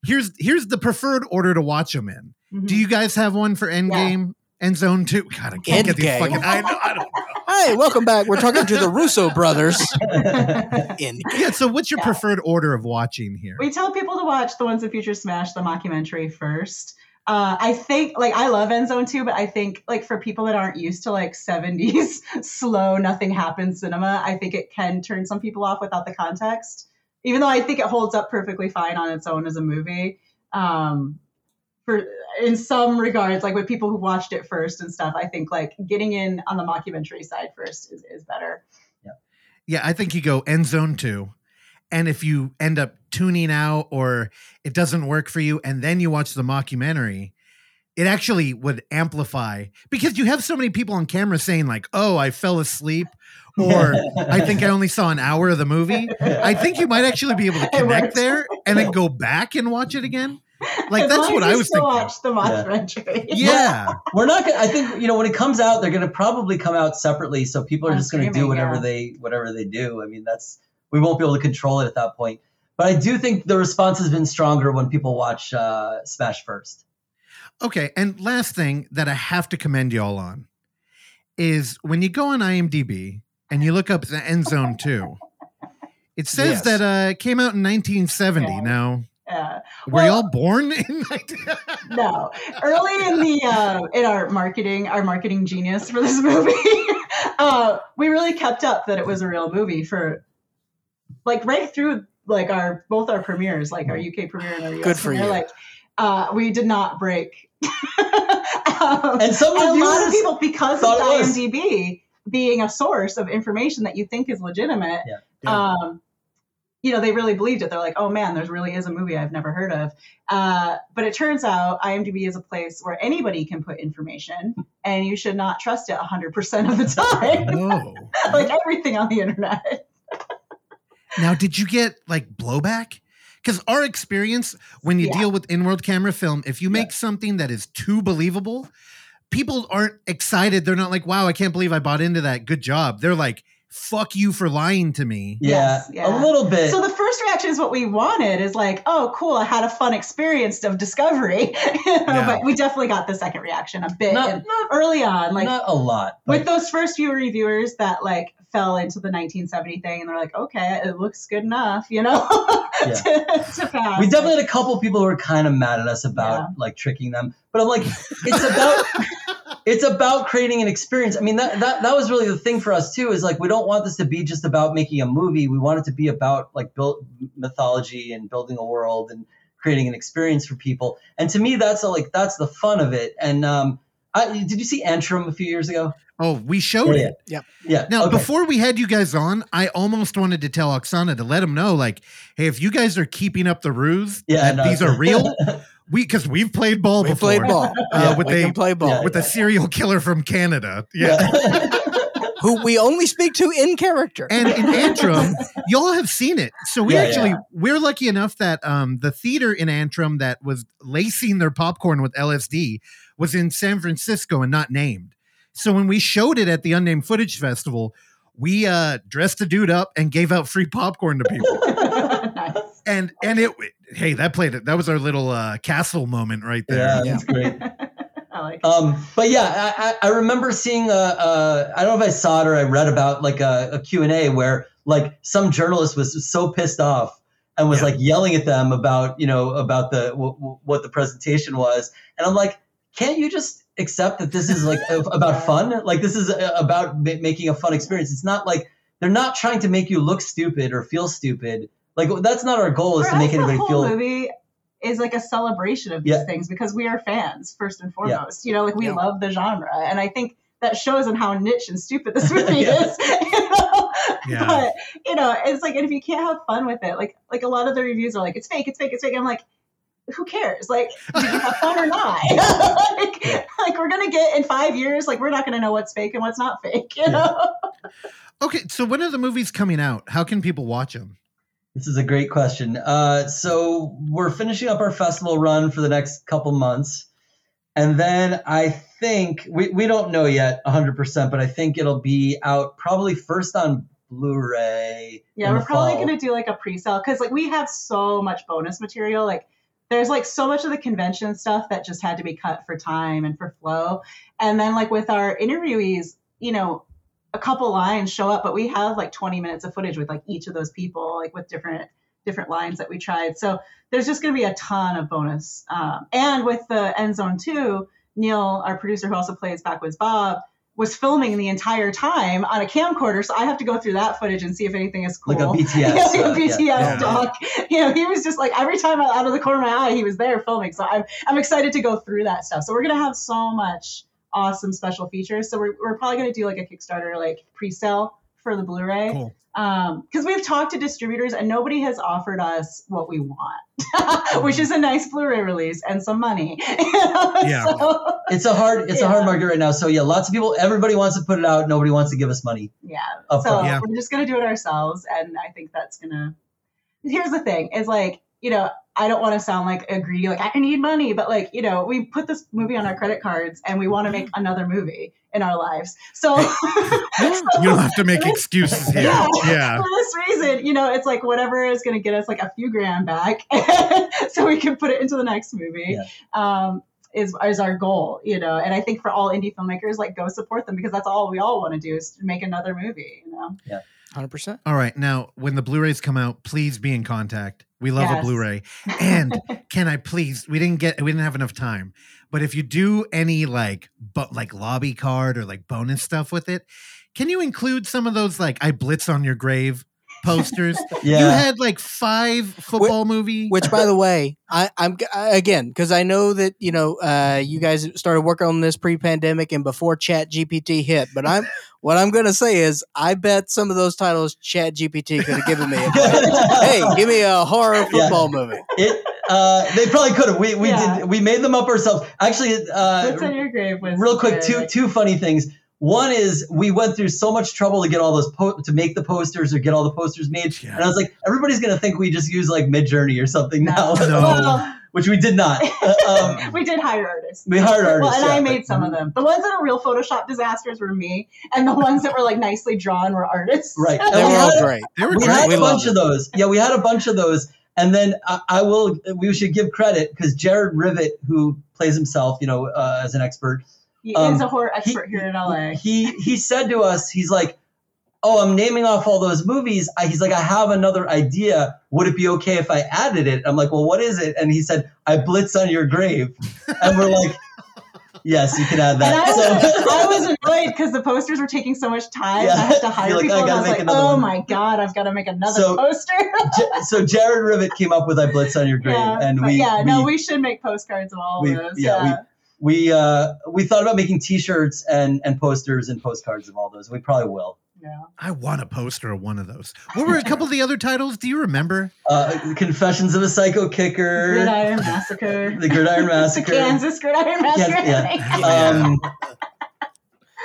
here's here's the preferred order to watch them in. Mhm. Do you guys have one for Endgame and Zone Two? God, I can't get these Endgame. fucking. I, know, I don't. Hi, welcome back. We're talking to the Russo brothers. In Yeah. So, what's your Yeah. preferred order of watching here? we tell people to watch the ones that Future Smash, the mockumentary first. Uh, I think like I love End Zone too, but I think like for people that aren't used to like 70s slow, nothing happens cinema, I think it can turn some people off without the context. Even though I think it holds up perfectly fine on its own as a movie. Um, for in some regards, like with people who watched it first and stuff, I think like getting in on the mockumentary side first is, is better. Yeah, Yeah, I think you go end zone two. And if you end up tuning out or it doesn't work for you, and then you watch the mockumentary, it actually would amplify because you have so many people on camera saying, like, oh, I fell asleep, or I think I only saw an hour of the movie. I think you might actually be able to connect there and then go back and watch it again. Like, As that's what I was still thinking. Watch the mockumentary. Yeah. we're not gonna i think you know when it comes out they're gonna probably come out separately so people are On just gonna do whatever yeah. they whatever they do i mean that's we won't be able to control it at that point but i do think the response has been stronger when people watch uh, smash first Okay, and last thing that I have to commend y'all on is when you go on IMDb and you look up the End Zone 2, it says Yes. that uh, it came out in 1970. Yeah. Now, Yeah. were Well- y'all born in no early in the uh, in our marketing our marketing genius for this movie uh, we really kept up that it was a real movie for like right through like our both our premieres like our uk premiere and our US Good for premiere you. like uh, we did not break um, and some and a lot of people because of thought was. imdb being a source of information that you think is legitimate Yeah. Yeah. um you know, they really believed it. They're like, oh man, there really is a movie I've never heard of. Uh, but it turns out IMDb is a place where anybody can put information, and you should not trust it 100% of the time, Whoa. like everything on the internet. Now, did you get like blowback? Because our experience when you Yeah. deal with in world camera film, if you make something that is too believable, people aren't excited. They're not like, wow, I can't believe I bought into that. Good job. They're like, fuck you for lying to me. Yeah, Yes, a little bit. So the first reaction is what we wanted is like, oh, cool, I had a fun experience of discovery. You know, Yeah. But we definitely got the second reaction a bit not, not, early on. Like not a lot. with those first few reviewers that like fell into the 1970 thing and they're like, okay, it looks good enough, you know, Yeah. to, to pass. we definitely had a couple people who were kind of mad at us about Yeah. like tricking them. But I'm like, it's about it's about creating an experience. I mean, that, that that was really the thing for us too. Is like we don't want this to be just about making a movie. We want it to be about like build mythology and building a world and creating an experience for people. And to me, that's a, like that's the fun of it. And um, I, did you see Antrum a few years ago? Oh, we showed Yeah, it. Yep. Yeah. Now, okay. before we had you guys on, I almost wanted to tell Oksana to let them know, like, hey, if you guys are keeping up the ruse yeah, that no, these are real, we because we've played ball We before played ball. Uh, Yeah, with we the- can play ball. Yeah, with a serial killer from Canada. Yeah. Who we only speak to in character. And in Antrum, y'all have seen it. So we Yeah, actually yeah. we're lucky enough that um the theater in Antrum that was lacing their popcorn with LSD was in San Francisco and not named. So when we showed it at the Unnamed Footage Festival, we uh dressed a dude up and gave out free popcorn to people. nice. and and it hey, that played it. That was our little uh castle moment right there. yeah, Yeah. that's great. I like it. Um, but yeah, I, I I remember seeing a, a I don't know if I saw it or I read about like a, a Q&A where like some journalist was so pissed off and was Yeah. like yelling at them about, you know, about the w- what the presentation was. And I'm like, can't you just accept that this is like a- about fun? Like this is a- about ma- making a fun experience. It's not like they're not trying to make you look stupid or feel stupid. Like that's not our goal is For to make us, anybody the whole feel movie is like a celebration of these Yeah. things because we are fans first and Yeah. foremost. You know, like we Yeah. love the genre, and I think that shows in how niche and stupid this movie Yeah. is. You know? Yeah. But you know, it's like, and if you can't have fun with it, like like a lot of the reviews are like, it's fake, it's fake, it's fake. I'm like. Who cares? Like, did you have fun or not? like, Yeah. like, we're gonna get in five years. Like, we're not gonna know what's fake and what's not fake. You Yeah. know? Okay, so when are the movies coming out? How can people watch them? This is a great question. Uh, so we're finishing up our festival run for the next couple months. And then I think, we, we don't know yet 100%, but I think it'll be out probably first on Blu ray. Yeah, we're probably fall. gonna do like a pre-sale because like we have so much bonus material. Like there's like so much of the convention stuff that just had to be cut for time and for flow. And then like with our interviewees, you know, a couple lines show up, but we have like 20 minutes of footage with like each of those people, like with different different lines that we tried. So there's just gonna be a ton of bonus. Um, and with the End Zone 2, Neil, our producer who also plays Backwoods Bob, was filming the entire time on a camcorder, so I have to go through that footage and see if anything is cool. Like a BTS. Yeah, like a uh, BTS yeah. doc. You know, he was just like every time out of the corner of my eye, he was there filming. So I'm I'm excited to go through that stuff. So we're gonna have so much awesome special features. So we're we're probably gonna do like a Kickstarter like pre-sale for the Blu-ray. Cool. Um, because we've talked to distributors and nobody has offered us what we want, which is a nice Blu-ray release and some money. Yeah. So, It's a hard, it's a hard market right now. So yeah, lots of people, everybody wants to put it out. Nobody wants to give us money. yeah. Up so. Yeah. we're just gonna do it ourselves, and I think that's gonna. Here's the thing: is like you know I don't want to sound like a greedy, like I need money, but like you know we put this movie on our credit cards, and we want to make another movie in our lives. So You don't have to make excuses here. Yeah. Yeah. for this reason, you know, it's like whatever is going to get us like a few grand back, so we can put it into the next movie. Um, is, is our goal, you know, and I think for all indie filmmakers, like go support them because that's all we all want to do is to make another movie, you know. Yeah. 100%. All right. Now, when the Blu-rays come out, please be in contact. We love a Blu-ray. And can I please? We didn't get. We didn't have enough time. But if you do any like, but like lobby card or like bonus stuff with it, can you include some of those like "I blitz on your grave" posters? Yeah. You had like five football movie. Which, by the way, I, I'm again because I know that you know uh, you guys started working on this pre-pandemic and before Chat GPT hit, but I'm What I'm going to say is, I bet some of those titles Chat GPT could have given me. Like, hey, give me a horror football movie. It, uh, they probably could have. We we Yeah. did. We made them up ourselves. Actually, uh, What's on your grave real quick, two two funny things. One is we went through so much trouble to get all those po- to make the posters or get all the posters made, Yeah. and I was like, everybody's gonna think we just use like Midjourney or something now, No. Which we did not. Uh, um, we did hire artists. we hired artists. Well, and I made but- some of them. The ones that are real Photoshop disasters were me, and the ones that were like nicely drawn were artists. Right. They were all great. They were we great. had We a loved bunch of those. Yeah, we had a bunch of those. And then I, I will. We should give credit because Jared Rivet, who plays himself, you know, uh, as an expert, He Um, is a horror expert here in LA. he he said to us, he's like, "Oh, I'm naming off all those movies." I, he's like, "I have another idea. Would it be okay if I added it?" I'm like, "Well, what is it?" And he said, "I blitz on your grave," and we're like, "Yes, you can add And I that." was, I was annoyed because the posters were taking so much time. Yeah. I had to hire like, people, I and I was like, another "Oh one." my god, I've got to make another So- poster." Ja- so Jared Rivet came up with "I blitz on your grave," yeah, and we yeah, no, we we should make postcards of all we- of those. yeah, we- Yeah, we uh we thought about making T-shirts and and posters and postcards of all those. We probably will. yeah. I want a poster of one of those. What were a couple of the other titles? Do you remember? Uh, Confessions of a Psycho Kicker, Gridiron Massacre. The Gridiron the Massacre. Kansas Gridiron Massacre. yeah. Yeah. Um,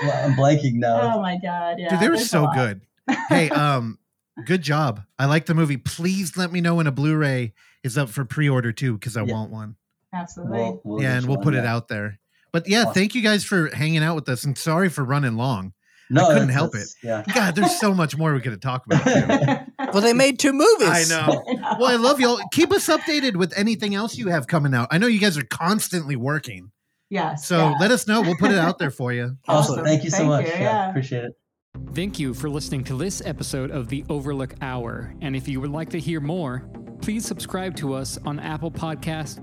well, I'm blanking now. oh my god, yeah. Dude, they were so good. Hey, um, good job. I like the movie. Please let me know when a Blu-ray is up for pre-order too, because I Yeah. want one. Absolutely. We'll, we'll yeah, and we'll one, put it out there. But yeah, Awesome. thank you guys for hanging out with us, and sorry for running long. No, I couldn't help it. Yeah. God, there's so much more we could have talked about. Well, they made two movies. I know. Well, I love y'all. Keep us updated with anything else you have coming out. I know you guys are constantly working, yes. so yeah. let us know. We'll put it out there for you. Awesome. Awesome. Thank you so Thank much. you, yeah, yeah. appreciate it. Thank you for listening to this episode of the Overlook Hour. And if you would like to hear more, please subscribe to us on Apple Podcast,